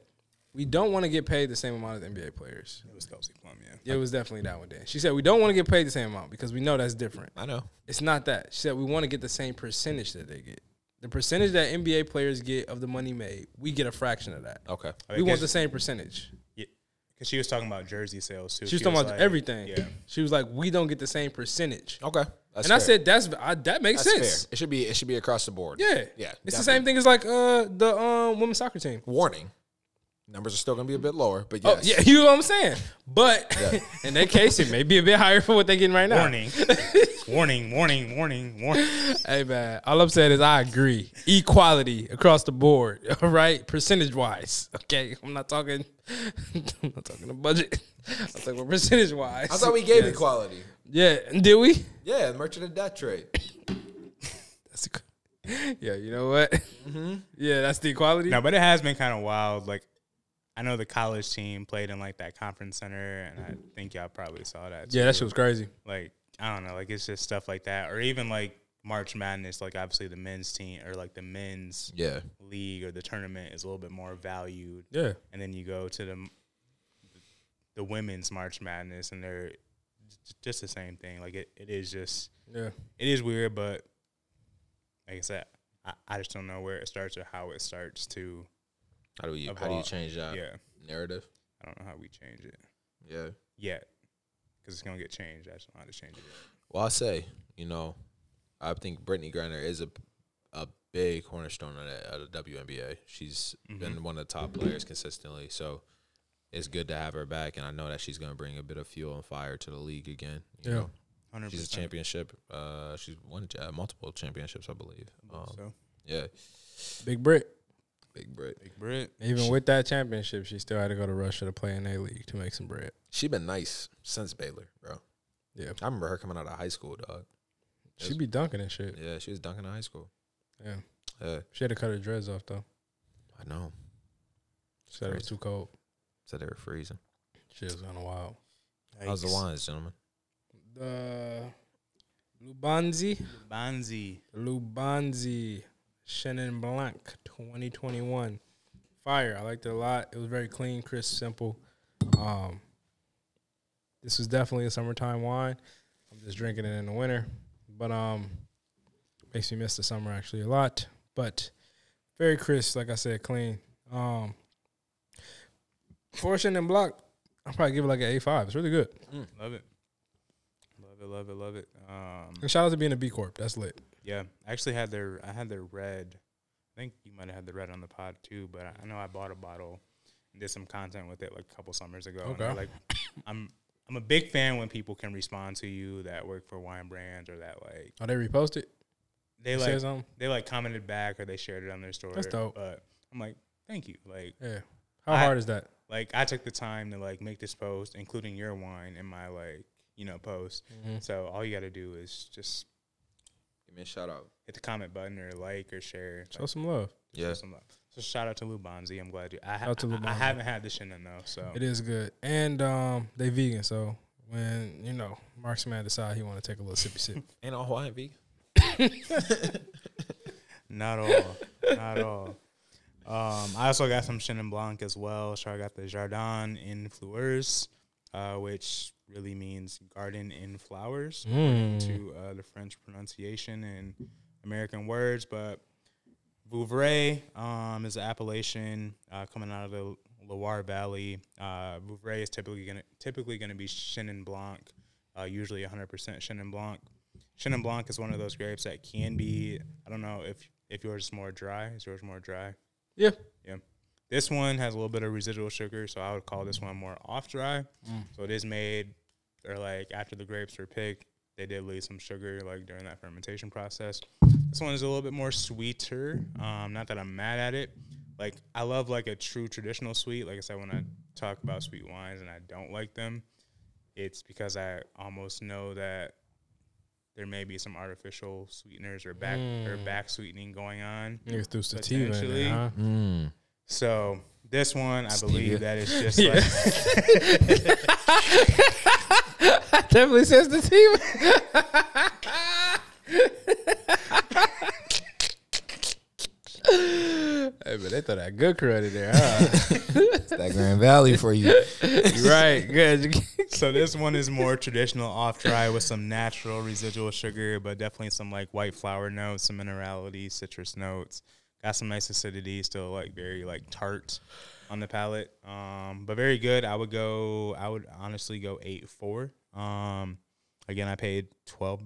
we don't want to get paid the same amount as NBA players. it was Kelsey Plum, yeah. It was definitely that one. Then she said we don't want to get paid the same amount because we know that's different. I know. It's not that. She said we want to get the same percentage that they get. The percentage that NBA players get of the money made, we get a fraction of that. Okay. we want the same percentage. because she was talking about jersey sales too. She was talking about like- everything. Yeah, She was like, we don't get the same percentage. Okay. That's and I said, that's I, that makes That's sense. fair. It should be. It should be across the board. Yeah, Yeah. It's the same thing as like uh the um women's soccer team. Warning. Numbers are still going to be a bit lower, but Oh yeah, you know what I'm saying. But Yeah. in that case, it may be a bit higher for what they're getting right now. warning, warning, warning, warning, warning. Hey man, all I'm saying is I agree. Equality across the board. All right, percentage wise. Okay, I'm not talking. I'm not talking the budget. I'm talking about percentage wise. I thought we gave equality. Yeah, did we? Yeah, merchant of debt trade. That's a, yeah. You know what? Mm-hmm. Yeah, that's the equality. No, but it has been kind of wild. Like, I know the college team played in like that conference center, and I think y'all probably saw that. yeah, that shit was crazy. like I don't know, like it's just stuff like that, or even like March Madness. Like obviously the men's team or like the men's Yeah. league or the tournament is a little bit more valued, Yeah, and then you go to the the women's March Madness, and they're just the same thing. Like it, it is just yeah. it is weird, but like I said, I, I just don't know where it starts or how it starts to. How do you Of how do you change that yeah, narrative? I don't know how we change it Yeah. yet because it's gonna get changed. I just don't know how to change it. Yet. Well, I say, you know, I think Brittney Griner is a a big cornerstone of the, of the WNBA. She's been one of the top players consistently, so it's good to have her back. And I know that she's going to bring a bit of fuel and fire to the league again. You Yeah. know, Hundred she's a championship. Uh, she's won uh, multiple championships, I believe. Um, So yeah, Big Brit. Big Brit. big Brit. Even with that championship, she still had to go to Russia to play in a league to make some bread. She been nice since Baylor, bro. Yeah, I remember her coming out of high school, dog. she be dunking and shit. Yeah, she was dunking in high school. Yeah, Yeah, she had to cut her dreads off though. I know. She said it was too cold. Said they were freezing. Shit was kind of wild. How's the Yikes. wines, gentlemen? The Lubanzi, Lubanzi. Lubanzi, Chenin Blanc, 2021. Fire. I liked it a lot. It was very clean, crisp, simple. Um, this was definitely a summertime wine. I'm just drinking it in the winter, but um, makes me miss the summer actually a lot. But very crisp, like I said, clean. Um, for Chenin Blanc, I'll probably give it like an A5. It's really good. Love it. Love it, love it, love it. Um, And shout out to being a B Corp. That's lit. Yeah, I actually had their I had their red. I think you might have had the red on the pod too, but I, I know I bought a bottle and did some content with it like a couple summers ago. Okay. like I'm I'm a big fan when people can respond to you that work for wine brands or that like Oh, they reposted? they They like something? they like commented back or they shared it on their story. That's dope. But I'm like, thank you. Like Yeah. How I- hard is that? like I took the time to like make this post, including your wine in my like you know post. Mm-hmm. So all you got to do is just Give me a shout out. hit the comment button or like or share. Show Like, some love. just show some love. So shout out to Lubanzi. I'm glad you. I, ha- to I, I haven't had the Chenin though, so It is good. And um, they vegan, so when, you know, Mark's Marksman decide he want to take a little sippy sip. Ain't all Hawaiian vegan. not all, not all. Um, I also got some Chenin Blanc as well. So I got the Jardin in Fleurs, uh, which really means garden in flowers. Mm. to uh, the French pronunciation and American words, but Vouvray um, is an appellation uh, coming out of the Loire Valley. Uh, Vouvray is typically gonna typically gonna be Chenin Blanc, uh, usually 100% Chenin Blanc. Chenin Blanc is one of those grapes that can be. I don't know if if yours is more dry. Is yours more dry? Yeah. Yeah. This one has a little bit of residual sugar, so I would call this one more off dry. Mm. So it is made, or like after the grapes were picked, they did leave some sugar like during that fermentation process. This one is a little bit more sweeter. Um, not that I'm mad at it. Like I love like a true traditional sweet. Like I said, when I talk about sweet wines and I don't like them, it's because I almost know that there may be some artificial sweeteners or back or Mm. back sweetening going on. Niggas threw sativa huh? Mm. So this one, I believe Stevia. that is just Yeah. like Definitely says sativa. hey, but they throw that good credit there, huh? It's that Grand Valley for you. you right. Good. so this one is more traditional off dry with some natural residual sugar, but definitely some like white flower notes, some minerality, citrus notes. Got some nice acidity, still like very like tart on the palate. Um, but very good. I would go. I would honestly go eight four. Um, again, I paid twelve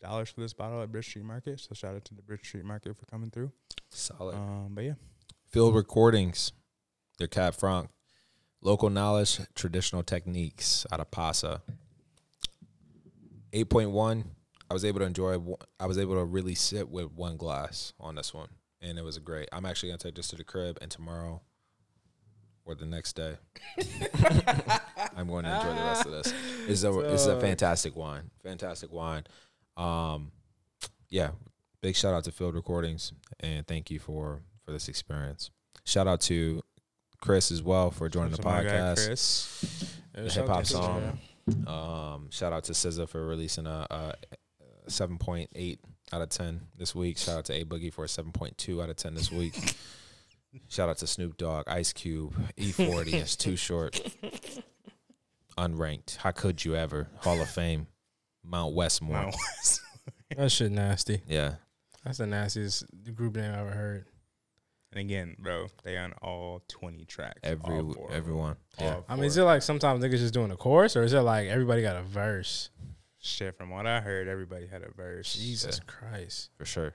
dollars for this bottle at Bridge Street Market. So shout out to the Bridge Street Market for coming through. Solid. Um, but yeah, Field recordings. They're Cab Franc. Local knowledge, traditional techniques out of Paso. 8.1. I was able to enjoy, I was able to really sit with one glass on this one. And it was a great. I'm actually going to take this to the crib and tomorrow or the next day. I'm going to enjoy the rest of this. It's a, it's a fantastic wine. Fantastic wine. Um, yeah, big shout out to Field Recordings and thank you for for this experience. Shout out to Chris as well for joining the So my guy podcast. Chris. The hip hop Somm. Um, shout out to SZA for releasing a, a seven point eight out of ten this week. Shout out to A Boogie for a seven point two out of ten this week. Shout out to Snoop Dogg, Ice Cube, E40. it's too short. Unranked. How could you ever? Hall of Fame. Mount Westmore. Mount That shit nasty. Yeah. That's the nastiest group name I ever heard. And again, bro, they on all twenty tracks. Every all four of everyone. Yeah. All I mean, is it like sometimes niggas just doing a chorus, or is it like everybody got a verse? Shit. From what I heard, everybody had a verse. Jesus Christ, For sure.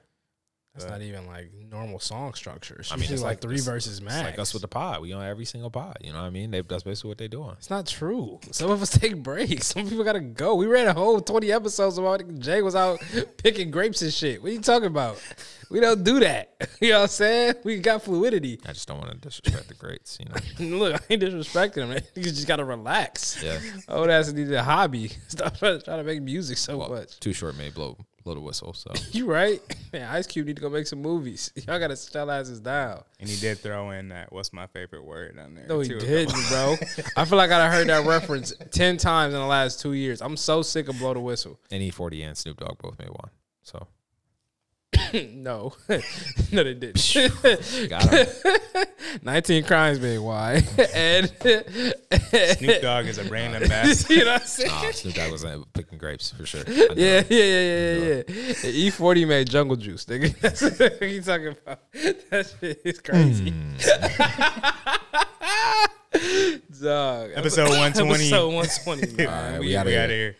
That's Uh, not even like normal song structures. I I mean, it's like, like- three it's- verses max. It's like us with the pod. We on every single pod. You know what I mean? They, that's basically what they're doing. It's not true. Some of us take breaks. Some people gotta go. We ran a whole twenty episodes about Jay was out picking grapes and shit. What are you talking about? We don't do that. You know what I'm saying? We got fluidity. I just don't want to disrespect the greats. You know? Look, I ain't disrespecting them. You just gotta relax. Yeah. Oh, that's a hobby. Stop trying to, trying to make music so Well, much. Too short may blow blow the whistle. So You right? Man, Ice Cube need to go make some movies. Y'all gotta stylize his down. And he did throw in that what's my favorite word on there. No, he didn't, bro. I feel like I heard that reference ten times in the last two years. I'm so sick of blow the whistle. and E40 and Snoop Dogg both made one. So no, no, they didn't. got him. Nineteen crimes being why and Snoop Dogg is a brand ambassador. you know what I'm saying? nah, Snoop Dogg was uh, picking grapes for sure. I Yeah, yeah, yeah, yeah, yeah. E40 made jungle juice, nigga. That's what you talking about. That shit is crazy. Dog. Episode 120. Episode 120. All right, we We gotta got get- here.